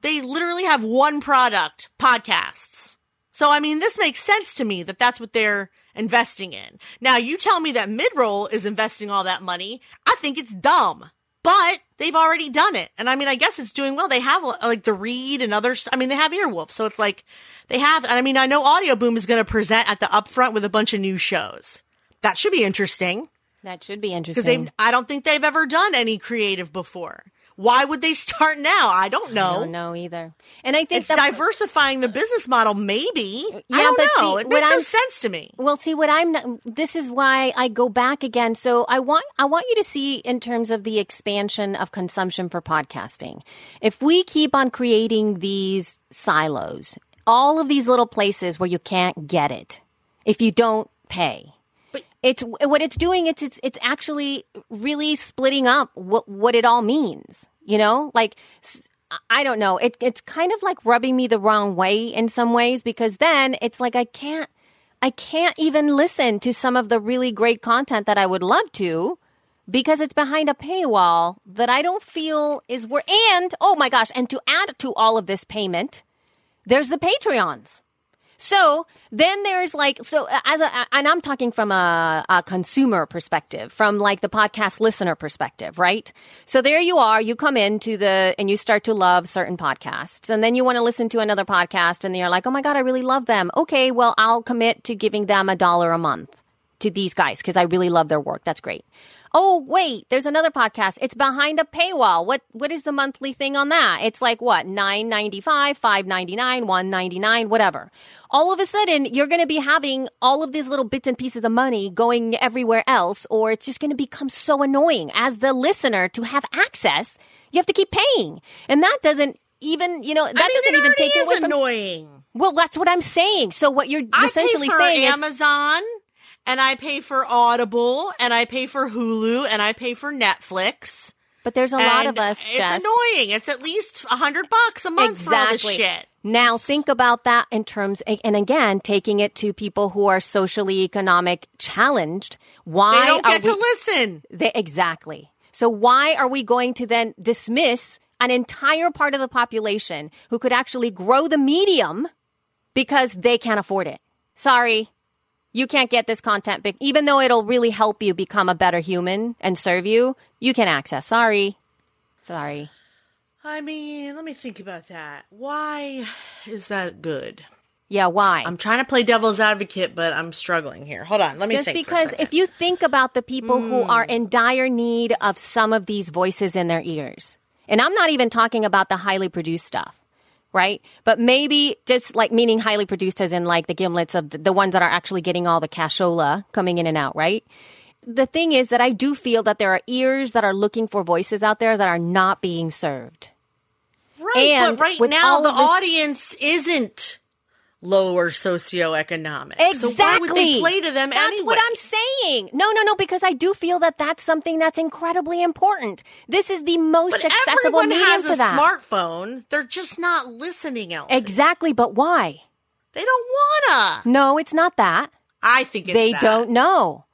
They literally have one product, podcasts. So, I mean, this makes sense to me that that's what they're investing in. Now, you tell me that Midroll is investing all that money. I think it's dumb, but they've already done it. And I mean, I guess it's doing well. They have like the Read and others. I mean, they have Earwolf. So it's like they have, and I mean, I know Audio Boom is going to present at the upfront with a bunch of new shows. That should be interesting That should be interesting. because they, I don't think they've ever done any creative before. Why would they start now? I don't know. I don't know either. And I think It's that diversifying the business model, maybe. I don't but know. see, it makes no I'm- sense to me. Well, see what I'm. Not, this is why I go back again. So I want I want you to see in terms of the expansion of consumption for podcasting. If we keep on creating these silos, all of these little places where you can't get it if you don't pay. It's what it's doing. It's it's it's actually really splitting up what what it all means. You know, like I don't know. It it's kind of like rubbing me the wrong way in some ways because then it's like I can't I can't even listen to some of the really great content that I would love to because it's behind a paywall that I don't feel is where and oh my gosh, and to add to all of this payment, there's the Patreons. So then there's like, so uh, as a, and I'm talking from a, a consumer perspective, from like the podcast listener perspective, right? So there you are, you come into the, and you start to love certain podcasts. And then you want to listen to another podcast and you're like, oh my God, I really love them. Okay, well, I'll commit to giving them a dollar a month to these guys because I really love their work. That's great. Oh, wait, there's another podcast. It's behind a paywall. What what is the monthly thing on that? It's like what? nine ninety five, five ninety nine, one ninety nine, whatever. All of a sudden, you're going to be having all of these little bits and pieces of money going everywhere else or it's just going to become so annoying as the listener to have access. You have to keep paying. And that doesn't even, you know, that I mean, doesn't even take already it away from annoying. Well, that's what I'm saying. So what you're I essentially saying is Amazon, and I pay for Audible, and I pay for Hulu, and I pay for Netflix. but there's a lot of us, It's Jess. annoying. It's at least a hundred bucks a month for all this shit. Now think about that in terms, and again, taking it to people who are socially economic challenged. Why They don't get we, to listen. They, exactly. So why are we going to then dismiss an entire part of the population who could actually grow the medium because they can't afford it? Sorry. You can't get this content, even though it'll really help you become a better human and serve you, you can access. Sorry. Sorry. I mean, let me think about that. Why is that good? Yeah, why? I'm trying to play devil's advocate, but I'm struggling here. Hold on, let me Just think. for a because if you think about the people who are Hmm. in dire need of some of these voices in their ears, and I'm not even talking about the highly produced stuff, right? But maybe just like meaning highly produced as in like the gimlets of the, the ones that are actually getting all the cashola coming in and out, right? The thing is that I do feel that there are ears that are looking for voices out there that are not being served. right, and but right now the this- audience isn't lower socioeconomic. Exactly. So why would they play to them That's anyway? what I'm saying. No, no, no, because I do feel that that's something that's incredibly important. This is the most But accessible everyone medium has for a that. smartphone. They're just not listening else. Exactly, but why? They don't wanna. No, it's not that. I think it's they that. don't know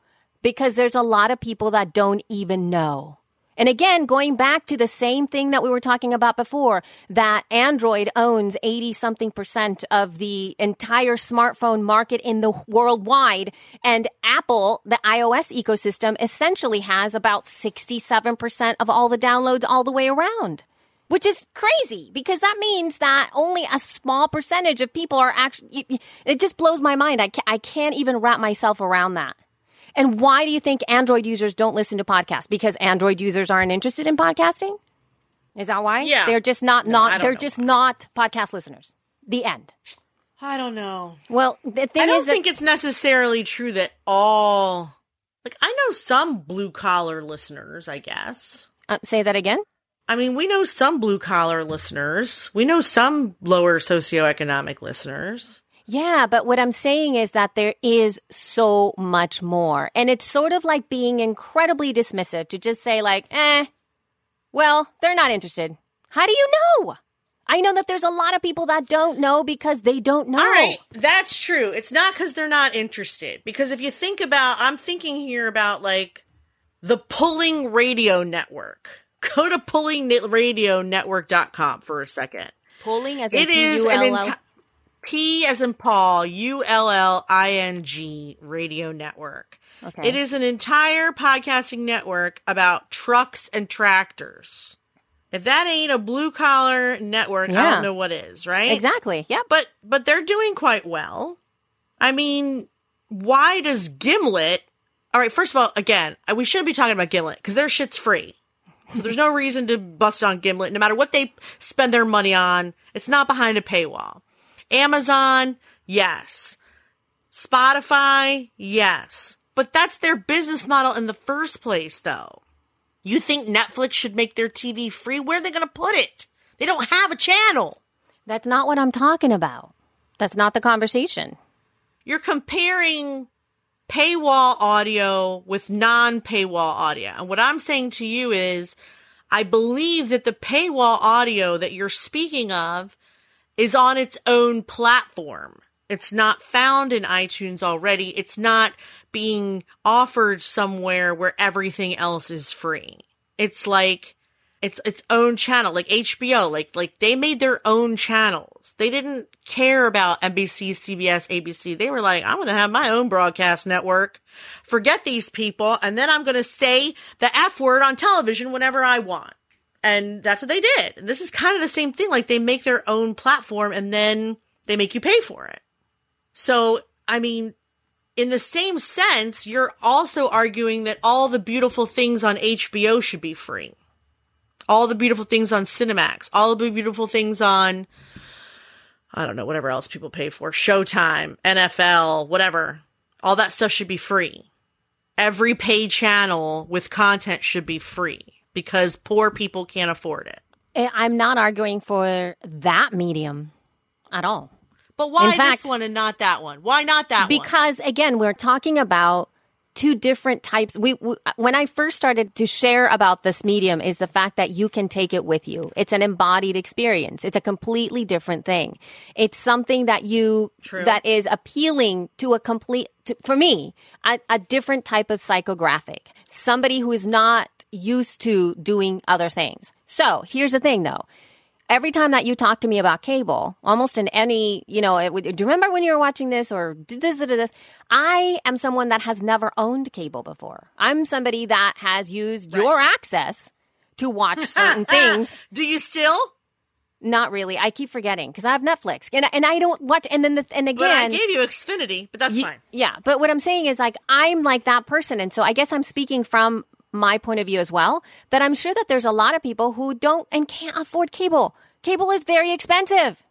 because there's a lot of people that don't even know. And again, going back to the same thing that we were talking about before, that Android owns 80 something percent of the entire smartphone market in the worldwide. And Apple, the iOS ecosystem, essentially has about 67% of all the downloads all the way around. Which is crazy because that means that only a small percentage of people are actually, it just blows my mind. I can't, I can't even wrap myself around that. And why do you think Android users don't listen to podcasts? Because Android users aren't interested in podcasting? Is that why? Yeah. They're just not, No, not, they're know just not podcast listeners. The end. I don't know. Well, the thing I don't is that, think it's necessarily true that all. Like I know some blue collar listeners. I guess. uh, say that again. I mean, we know some blue collar listeners. We know some lower socioeconomic listeners. Yeah, but what I'm saying is that there is so much more. And it's sort of like being incredibly dismissive to just say, like, eh, well, they're not interested. How do you know? I know that there's a lot of people that don't know because they don't know. All right, that's true. It's not because they're not interested. Because if you think about, I'm thinking here about like the Pulling Radio Network. Go to pullingradionetwork.com for a second. Pulling as in It is an enti- P as in Paul, U L L I N G Radio Network. Okay. It is an entire podcasting network about trucks and tractors. If that ain't a blue collar network, I don't know what is, right? Exactly. Yep. But but they're doing quite well. I mean, why does Gimlet? All right, first of all, again, uh, we shouldn't be talking about Gimlet because their shit's free. So there's no reason to bust on Gimlet. No matter what they spend their money on, it's not behind a paywall. Amazon, yes. Spotify, yes. But that's their business model in the first place, though. You think Netflix should make their TV free? Where are they going to put it? They don't have a channel. That's not what I'm talking about. That's not the conversation. you're comparing paywall audio with non paywall audio. And what I'm saying to you is, I believe that the paywall audio that you're speaking of is on its own platform. It's not found in iTunes already. It's not being offered somewhere where everything else is free. It's like It's its own channel, like HBO, like like they made their own channels. They didn't care about NBC, CBS, ABC. They were like, I'm going to have my own broadcast network. Forget these people, and then I'm going to say the F word on television whenever I want. And that's what they did. This is kind of the same thing. Like they make their own platform and then they make you pay for it. So, I mean, in the same sense, you're also arguing that all the beautiful things on HBO should be free. All the beautiful things on Cinemax, all the beautiful things on, I don't know, whatever else people pay for, Showtime, NFL, whatever. All that stuff should be free. Every paid channel with content should be free because poor people can't afford it. Eh, I'm not arguing for that medium at all. But why fact- this one and not that one? Why not that one? because again we're talking about two different types we, we when i first started to share about this medium is the fact that you can take it with you it's an embodied experience it's a completely different thing it's something that you True. that is appealing to a complete to, for me a, a different type of psychographic somebody who is not used to doing other things so here's the thing though every time that you talk to me about cable, almost in any, you know, it, do you remember when you were watching this or did this, did this? I am someone that has never owned cable before. I'm somebody that has used your access to watch certain things. Do you still? Not really. I keep forgetting because I have Netflix and, and I don't watch. And then the, and But I again, gave you Xfinity, but that's fine. Yeah, but what I'm saying is like I'm like that person, and so I guess I'm speaking from my point of view as well. That I'm sure that there's a lot of people who don't and can't afford cable. Cable is very expensive.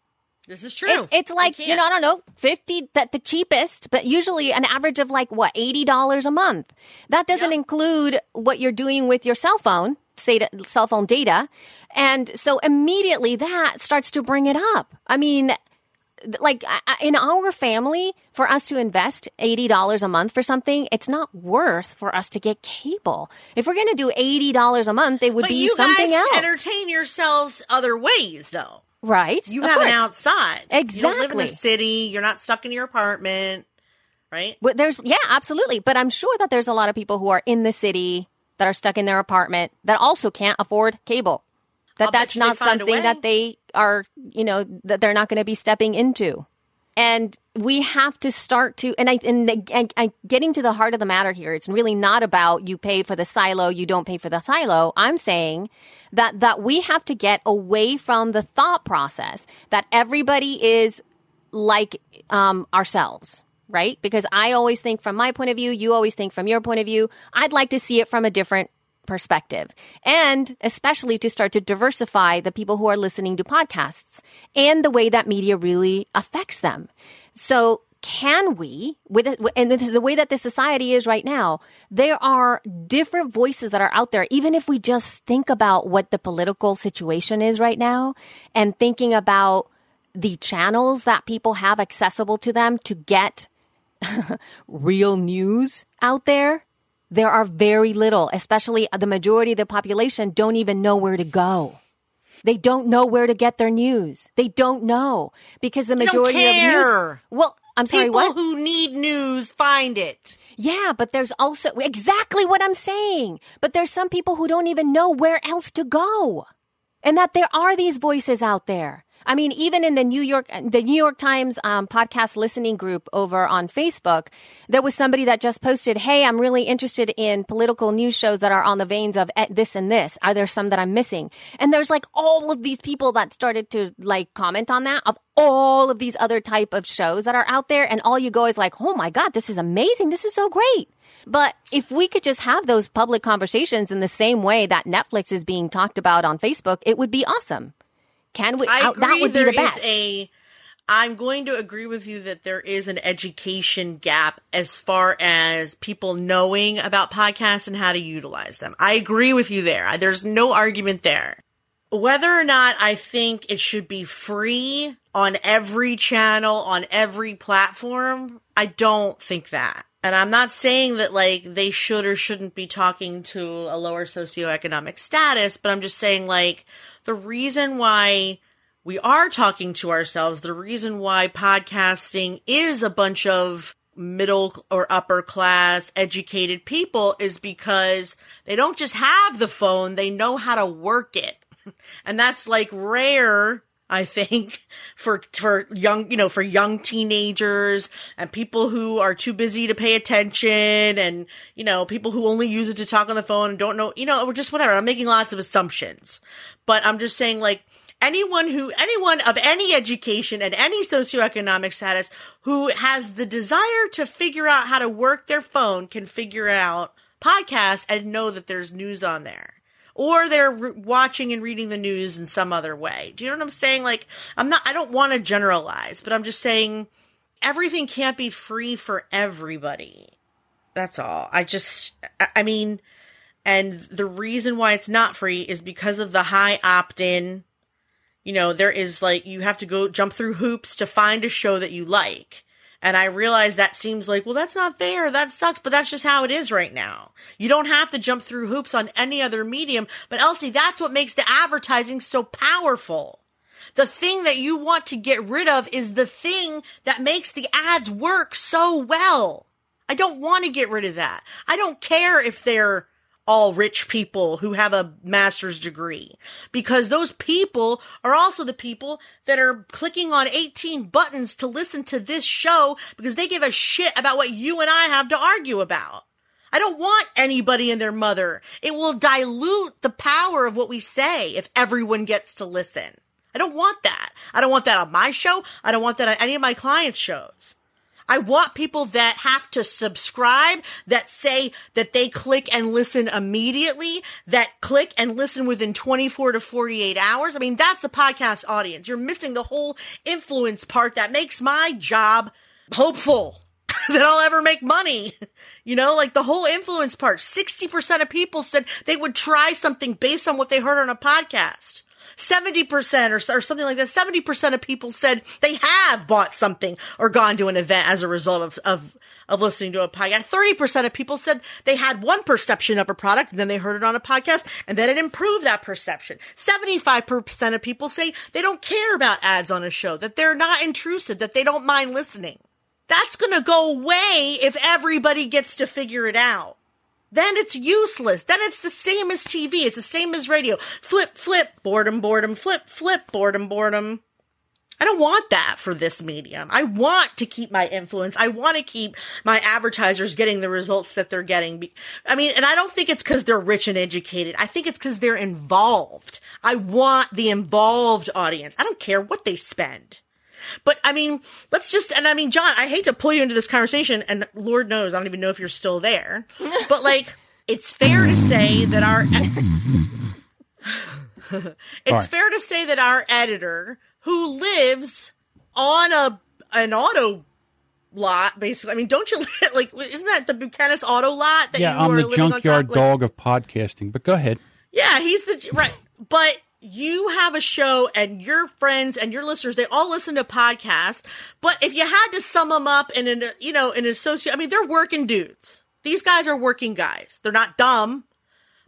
This is true. It, it's like you know I don't know fifty that the cheapest, but usually an average of like what eighty dollars a month. That doesn't Yep. include what you're doing with your cell phone, say to- cell phone data, and so immediately that starts to bring it up. I mean, like in our family, for us to invest eighty dollars a month for something, it's not worth for us to get cable. If we're going to do eighty dollars a month, it would but be you something guys else, entertain yourselves other ways, though. right? You Of have an course. outside. You don't live in Exactly. the city. You're not stuck in your apartment, right? But there's yeah, absolutely. But I'm sure that there's a lot of people who are in the city that are stuck in their apartment that also can't afford cable. That I'll that's not something that they are, you know, that they're not going to be stepping into. And we have to start to, and I, and, and, and getting to the heart of the matter here, it's really not about you pay for the silo, you don't pay for the silo. I'm saying that that we have to get away from the thought process that everybody is like um, ourselves, right? Because I always think from my point of view, you always think from your point of view. I'd like to see it from a different perspective. And especially to start to diversify the people who are listening to podcasts and the way that media really affects them. So can we with and the way that the society is right now there are different voices that are out there even if we just think about what the political situation is right now and thinking about the channels that people have accessible to them to get real news out there, there are very little, especially the majority of the population don't even know where to go. They don't know where to get their news. They don't know because the majority of news. Well, I'm sorry, People what? who need news find it. Yeah, but there's also exactly what I'm saying. But there's some people who don't even know where else to go. And that there are these voices out there. I mean, even in the New York, the New York Times um, podcast listening group over on Facebook, there was somebody that just posted, "Hey, I'm really interested in political news shows that are on the veins of eh, this and this. Are there some that I'm missing?" And there's like all of these people that started to like comment on that of all of these other type of shows that are out there, and all you go is like, "Oh my god, this is amazing! This is so great!" But if we could just have those public conversations in the same way that Netflix is being talked about on Facebook, it would be awesome. Can we? I agree. that would be the is best. a. I'm going to agree with you that there is an education gap as far as people knowing about podcasts and how to utilize them. I agree with you there. There's no argument there. Whether or not I think it should be free on every channel, on every platform, I don't think that. And I'm not saying that like they should or shouldn't be talking to a lower socioeconomic status, but I'm just saying like the reason why we are talking to ourselves, the reason why podcasting is a bunch of middle or upper class educated people is because they don't just have the phone, they know how to work it. And that's like rare I think for for young you know for young teenagers and people who are too busy to pay attention and you know people who only use it to talk on the phone and don't know you know or just whatever. I'm making lots of assumptions. But I'm just saying like anyone who anyone of any education and any socioeconomic status who has the desire to figure out how to work their phone can figure out podcasts and know that there's news on there or they're re- watching and reading the news in some other way. Do you know what I'm saying? Like, I'm not, I don't want to generalize, but I'm just saying everything can't be free for everybody. That's all. I just, I mean, and the reason why it's not free is because of the high opt in. You know, there is like, you have to go jump through hoops to find a show that you like. And I realize that seems like, well, that's not fair. That sucks, but that's just how it is right now. You don't have to jump through hoops on any other medium. But Elsie, that's what makes the advertising so powerful. The thing that you want to get rid of is the thing that makes the ads work so well. I don't want to get rid of that. I don't care if they're all rich people who have a master's degree because those people are also the people that are clicking on 18 buttons to listen to this show because they give a shit about what you and I have to argue about. I don't want anybody and their mother. It will dilute the power of what we say if everyone gets to listen. I don't want that. I don't want that on my show. I don't want that on any of my clients' shows. I want people that have to subscribe, that say that they click and listen immediately, that click and listen within 24 to 48 hours. I mean, that's the podcast audience. You're missing the whole influence part that makes my job hopeful that I'll ever make money. You know, like the whole influence part. 60% of people said they would try something based on what they heard on a podcast. 70% or, or something like that. 70% of people said they have bought something or gone to an event as a result of, of, of listening to a podcast. 30% of people said they had one perception of a product and then they heard it on a podcast and then it improved that perception. 75% of people say they don't care about ads on a show, that they're not intrusive, that they don't mind listening. That's going to go away if everybody gets to figure it out then it's useless. Then it's the same as TV. It's the same as radio. Flip, flip, boredom, boredom, flip, flip, boredom, boredom. I don't want that for this medium. I want to keep my influence. I want to keep my advertisers getting the results that they're getting. I mean, and I don't think it's because they're rich and educated. I think it's because they're involved. I want the involved audience. I don't care what they spend. But I mean, let's just, and I mean, John, I hate to pull you into this conversation, and Lord knows, I don't even know if you're still there, but like, it's fair to say that our, it's right. fair to say that our editor, who lives on a, an auto lot, basically. I mean, don't you like? Isn't that the Buchanan's Auto lot? That yeah, I'm the junkyard dog of podcasting. But go ahead. Yeah, he's the right. But you have a show and your friends and your listeners, they all listen to podcasts. But if you had to sum them up in an, you know, an associate, I mean, they're working dudes. These guys are working guys. They're not dumb,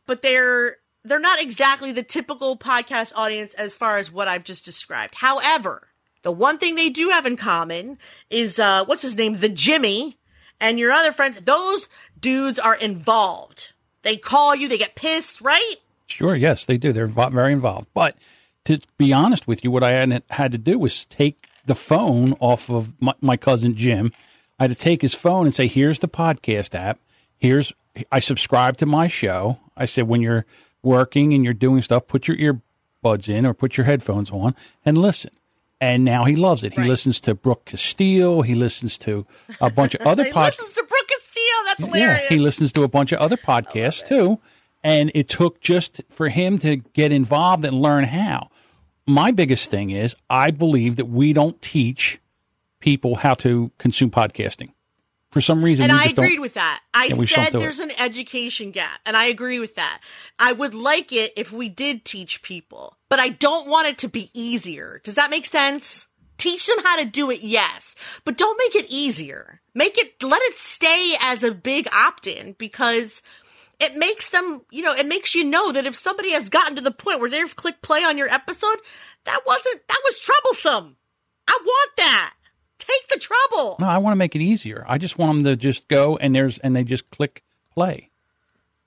but they're, they're not exactly the typical podcast audience as far as what I've just described. However, the one thing they do have in common is, uh, what's his name? The Jimmy and your other friends. Those dudes are involved. They call you, they get pissed, right? Sure, yes, they do. They're very involved. But to be honest with you, what I had, had to do was take the phone off of my, my cousin Jim. I had to take his phone and say, "Here's the podcast app. Here's I subscribe to my show." I said, "When you're working and you're doing stuff, put your earbuds in or put your headphones on and listen." And now he loves it. He right. listens to Brooke Castillo. He listens to a bunch of other podcasts. He listens to Brooke Castillo. That's hilarious. Yeah, he listens to a bunch of other podcasts too. And it took just for him to get involved and learn how. My biggest thing is I believe that we don't teach people how to consume podcasting. For some reason, and I agreed with that. I said there's it. an education gap, and I agree with that. I would like it if we did teach people, but I don't want it to be easier. Does that make sense? Teach them how to do it, yes, but don't make it easier. Make it, let it stay as a big opt in because it makes them, you know, it makes you know that if somebody has gotten to the point where they've clicked play on your episode, that wasn't, that was troublesome. I want that. Take the trouble. No, I want to make it easier. I just want them to just go and there's and they just click play.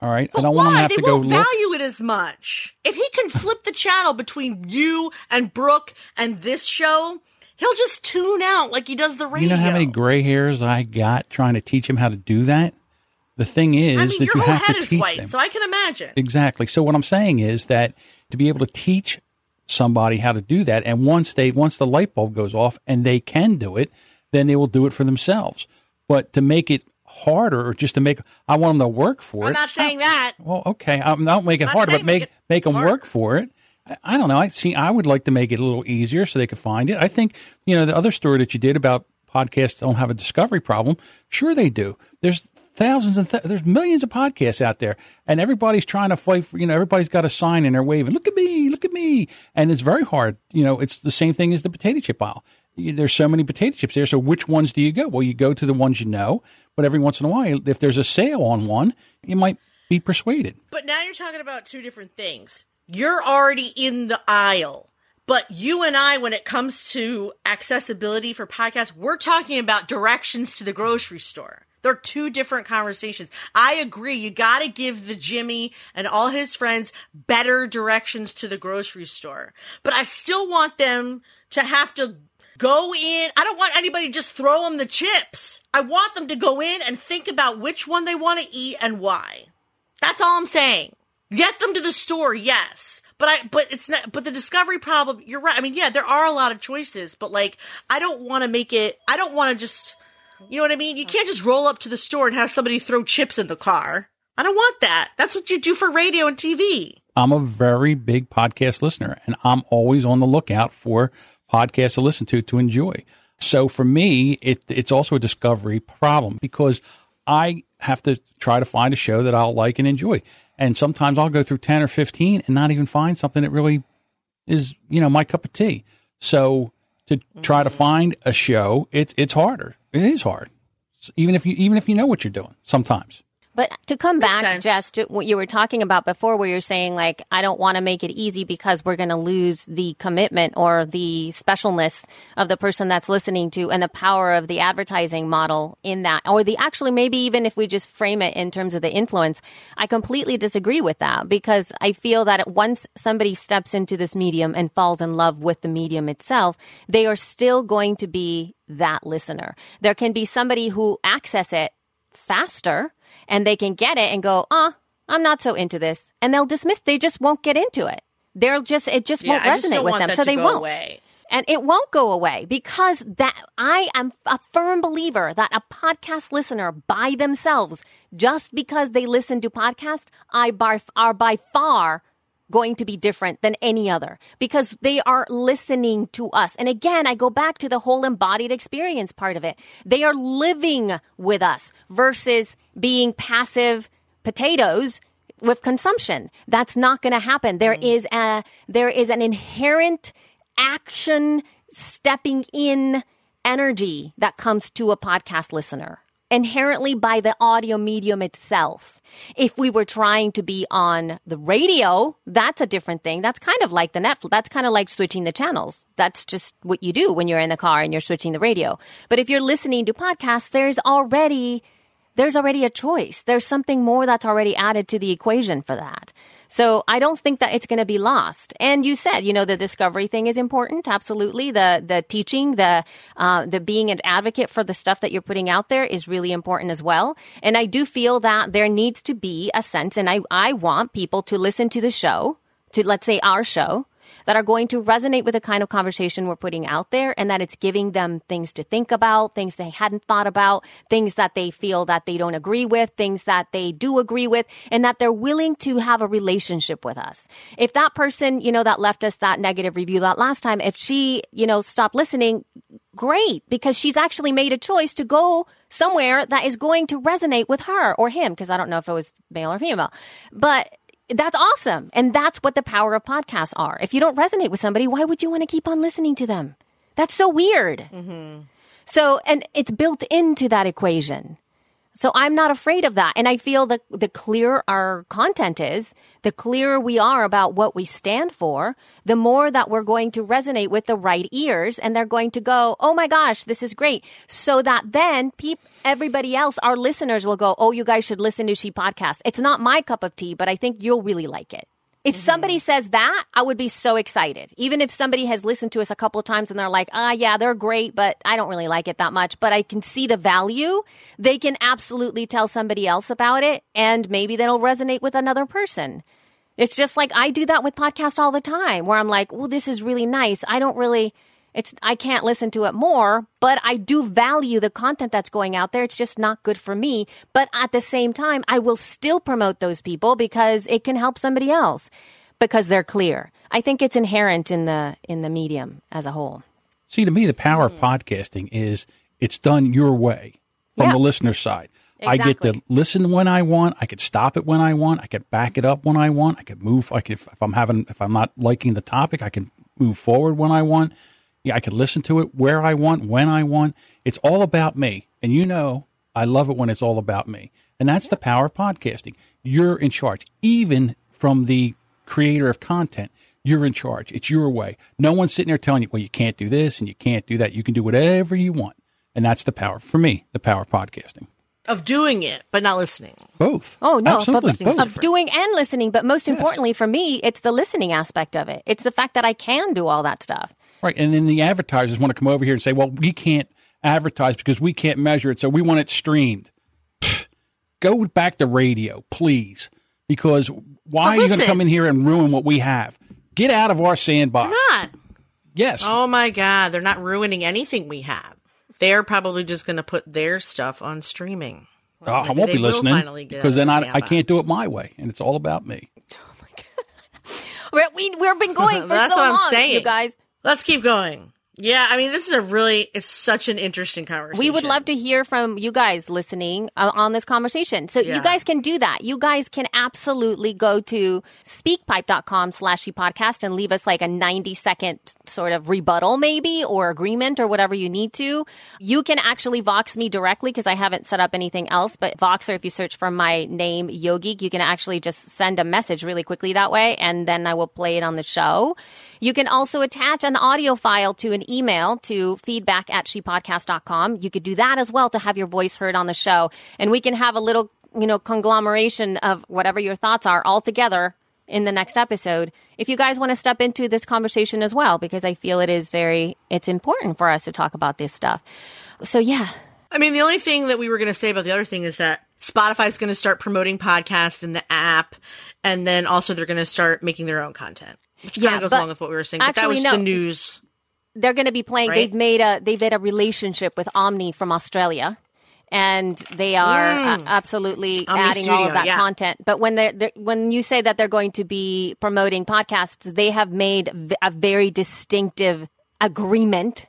All right. But I don't want them why? to have they to go won't look. value it as much. If he can flip the channel between you and Brooke and this show, he'll just tune out like he does the radio. You know how many gray hairs I got trying to teach him how to do that? The thing is I mean, that your you whole have head to is teach white, them. so I can imagine. Exactly. So what I'm saying is that to be able to teach somebody how to do that, and once they once the light bulb goes off and they can do it, then they will do it for themselves. But to make it harder, or just to make, I want them to work for it, I'm not saying that. Well, okay, I'm not making it harder, but make make make them work for it. I, I don't know. I see. I would like to make it a little easier so they could find it. I think you know the other story that you did about podcasts don't have a discovery problem. Sure, they do. There's thousands and th- there's millions of podcasts out there, and everybody's trying to fight. For, you know, everybody's got a sign and they're waving. Look at me, look at me, and it's very hard. You know, it's the same thing as the potato chip aisle. There's so many potato chips there. So which ones do you go? Well, you go to the ones you know, but every once in a while, if there's a sale on one, you might be persuaded. But now you're talking about two different things. You're already in the aisle. But you and I, when it comes to accessibility for podcasts, we're talking about directions to the grocery store. They're two different conversations. I agree. You got to give the Jimmy and all his friends better directions to the grocery store. But I still want them to have to go in. I don't want anybody just throw them the chips. I want them to go in and think about which one they want to eat and why. That's all I'm saying. Get them to the store, yes. But I but it's not but the discovery problem, you're right. I mean, yeah, there are a lot of choices, but like I don't want to make it I don't want to just you know what I mean? You can't just roll up to the store and have somebody throw chips in the car. I don't want that. That's what you do for radio and TV. I'm a very big podcast listener and I'm always on the lookout for podcasts to listen to to enjoy. So for me, it, it's also a discovery problem because I have to try to find a show that I'll like and enjoy. And sometimes I'll go through 10 or 15 and not even find something that really is, you know, my cup of tea. So to try to find a show, it, it's harder. It is hard. Even if you, even if you know what you're doing sometimes. But to come back, sense. Jess, to what you were talking about before, where you're saying, like, I don't want to make it easy because we're going to lose the commitment or the specialness of the person that's listening to and the power of the advertising model in that. Or the actually, maybe even if we just frame it in terms of the influence, I completely disagree with that because I feel that once somebody steps into this medium and falls in love with the medium itself, they are still going to be that listener. There can be somebody who access it faster and they can get it and go, uh, I'm not so into this. And they'll dismiss, they just won't get into it. They'll just, it just won't I just resonate don't with them. So they won't. away. And it won't go away because that I am a firm believer that a podcast listener by themselves, just because they listen to podcasts, I by, are by far going to be different than any other because they are listening to us. And again, I go back to the whole embodied experience part of it. They are living with us versus being passive potatoes with consumption. That's not going to happen. There mm. is a there is an inherent action stepping in energy that comes to a podcast listener inherently by the audio medium itself. If we were trying to be on the radio, that's a different thing. That's kind of like the Netflix. That's kind of like switching the channels. That's just what you do when you're in the car and you're switching the radio. But if you're listening to podcasts, there's already there's already a choice. There's something more that's already added to the equation for that. So I don't think that it's going to be lost. And you said, you know, the discovery thing is important. Absolutely. The, the teaching, the, uh, the being an advocate for the stuff that you're putting out there is really important as well. And I do feel that there needs to be a sense, and I, I want people to listen to the show, to let's say our show, that are going to resonate with the kind of conversation we're putting out there and that it's giving them things to think about, things they hadn't thought about, things that they feel that they don't agree with, things that they do agree with, and that they're willing to have a relationship with us. If that person, you know, that left us that negative review that last time, if she, you know, stopped listening, great, because she's actually made a choice to go somewhere that is going to resonate with her or him, because I don't know if it was male or female. But that's awesome. And that's what the power of podcasts are. If you don't resonate with somebody, why would you want to keep on listening to them? That's so weird. Mm-hmm. So, and it's built into that equation. So I'm not afraid of that. And I feel that the clearer our content is, the clearer we are about what we stand for, the more that we're going to resonate with the right ears and they're going to go, Oh my gosh, this is great. So that then peop- everybody else, our listeners will go, Oh, you guys should listen to She Podcast. It's not my cup of tea, but I think you'll really like it. If somebody says that, I would be so excited. Even if somebody has listened to us a couple of times and they're like, ah, yeah, they're great, but I don't really like it that much, but I can see the value, they can absolutely tell somebody else about it and maybe that'll resonate with another person. It's just like I do that with podcasts all the time where I'm like, well, this is really nice. I don't really, it's, I can't listen to it more, but I do value the content that's going out there. It's just not good for me. But at the same time, I will still promote those people because it can help somebody else because they're clear. I think it's inherent in the, in the medium as a whole. See, to me, the power of mm-hmm. podcasting is it's done your way from Yeah. the listener's side. I get to listen when I want. I could stop it when I want. I could back it up when I want. I could move. I could if I'm having if I'm not liking the topic, I can move forward when I want. Yeah, I can listen to it where I want, when I want. It's all about me, and you know I love it when it's all about me, and that's the power of podcasting. You're in charge, even from the creator of content. You're in charge. It's your way. No one's sitting there telling you, well, you can't do this and you can't do that. You can do whatever you want. And that's the power, for me, the power of podcasting. Of doing it, but not listening. Both. Oh no, Absolutely. but, both. of doing and listening, but most importantly for me, it's the listening aspect of it. It's the fact that I can do all that stuff. Right. And then the advertisers want to come over here and say, well, we can't advertise because we can't measure it. So we want it streamed. Pfft. Go back to radio, please. Because why But are you going to come in here and ruin what we have? Get out of our sandbox. Not. Yes. Oh my God. They're not ruining anything we have. They're probably just going to put their stuff on streaming. Oh, I won't be listening because then of I, I can't do it my way. And it's all about me. Oh We're, we, we've been going for That's so what I'm long, saying. you guys. Let's keep going. Yeah, I mean, this is a really, it's such an interesting conversation. We would love to hear from you guys listening uh, on this conversation. So Yeah. you guys can do that. You guys can absolutely go to speakpipe.com slash podcast and leave us like a 90 second sort of rebuttal maybe or agreement or whatever you need to. You can actually Vox me directly because I haven't set up anything else, but Voxer, if you search for my name, Yogi, you can actually just send a message really quickly that way and then I will play it on the show. You can also attach an audio file to an email to feedback at shepodcast.com. You could do that as well to have your voice heard on the show. And we can have a little, you know, conglomeration of whatever your thoughts are all together in the next episode. If you guys want to step into this conversation as well, because I feel it is very, it's important for us to talk about this stuff. So yeah, I mean, the only thing that we were going to say about the other thing is that Spotify is going to start promoting podcasts in the app, and then also they're going to start making their own content, which kind Yeah, of goes along with what we were saying. But that actually, was no. the news. they're going to be playing. Right? They've made a they've had a relationship with Omny from Australia, and they are uh, absolutely Mm. Omny adding all of that yeah. content. But when they're, they're when you say that they're going to be promoting podcasts, they have made v- a very distinctive agreement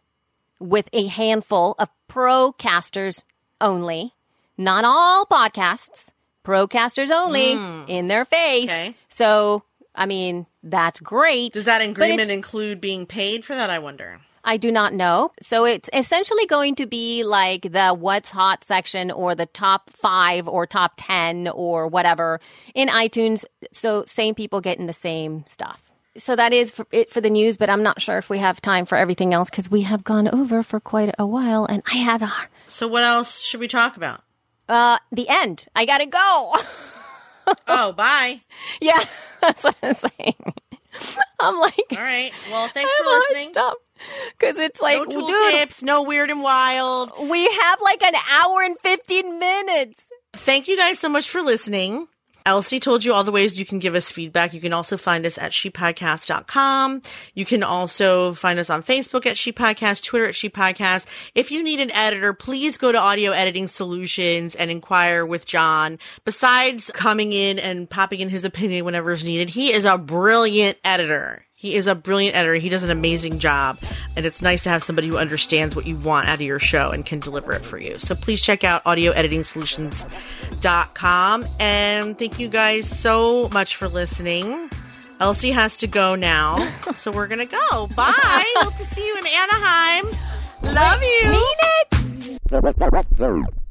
with a handful of procasters only, not all podcasts, procasters only in their face. Okay. So. I mean, that's great. Does that agreement include being paid for that? I wonder. I do not know. So it's essentially going to be like the what's hot section or the top five or top 10 or whatever in iTunes. So same people getting the same stuff. So that is for it for the news, but I'm not sure if we have time for everything else because we have gone over for quite a while and I have a, So what else should we talk about? uh, the end. I gotta go. oh, bye. yeah, that's what I'm saying. I'm like, All right. Well, thanks for listening. Stop. Because it's like, No tool dude, tips, no weird and wild. we have like an hour and 15 minutes. Thank you guys so much for listening. Elsie told you all the ways you can give us feedback. You can also find us at shepodcast.com. You can also find us on Facebook at She Podcast, Twitter at She Podcast. If you need an editor, please go to Audio Editing Solutions and inquire with John. Besides coming in and popping in his opinion whenever is needed, he is a brilliant editor. He is a brilliant editor. He does an amazing job. And it's nice to have somebody who understands what you want out of your show and can deliver it for you. So please check out audioeditingsolutions.com. And thank you guys so much for listening. Elsie has to go now. so we're going to go. Bye. Hope to see you in Anaheim. Love you. Mean it.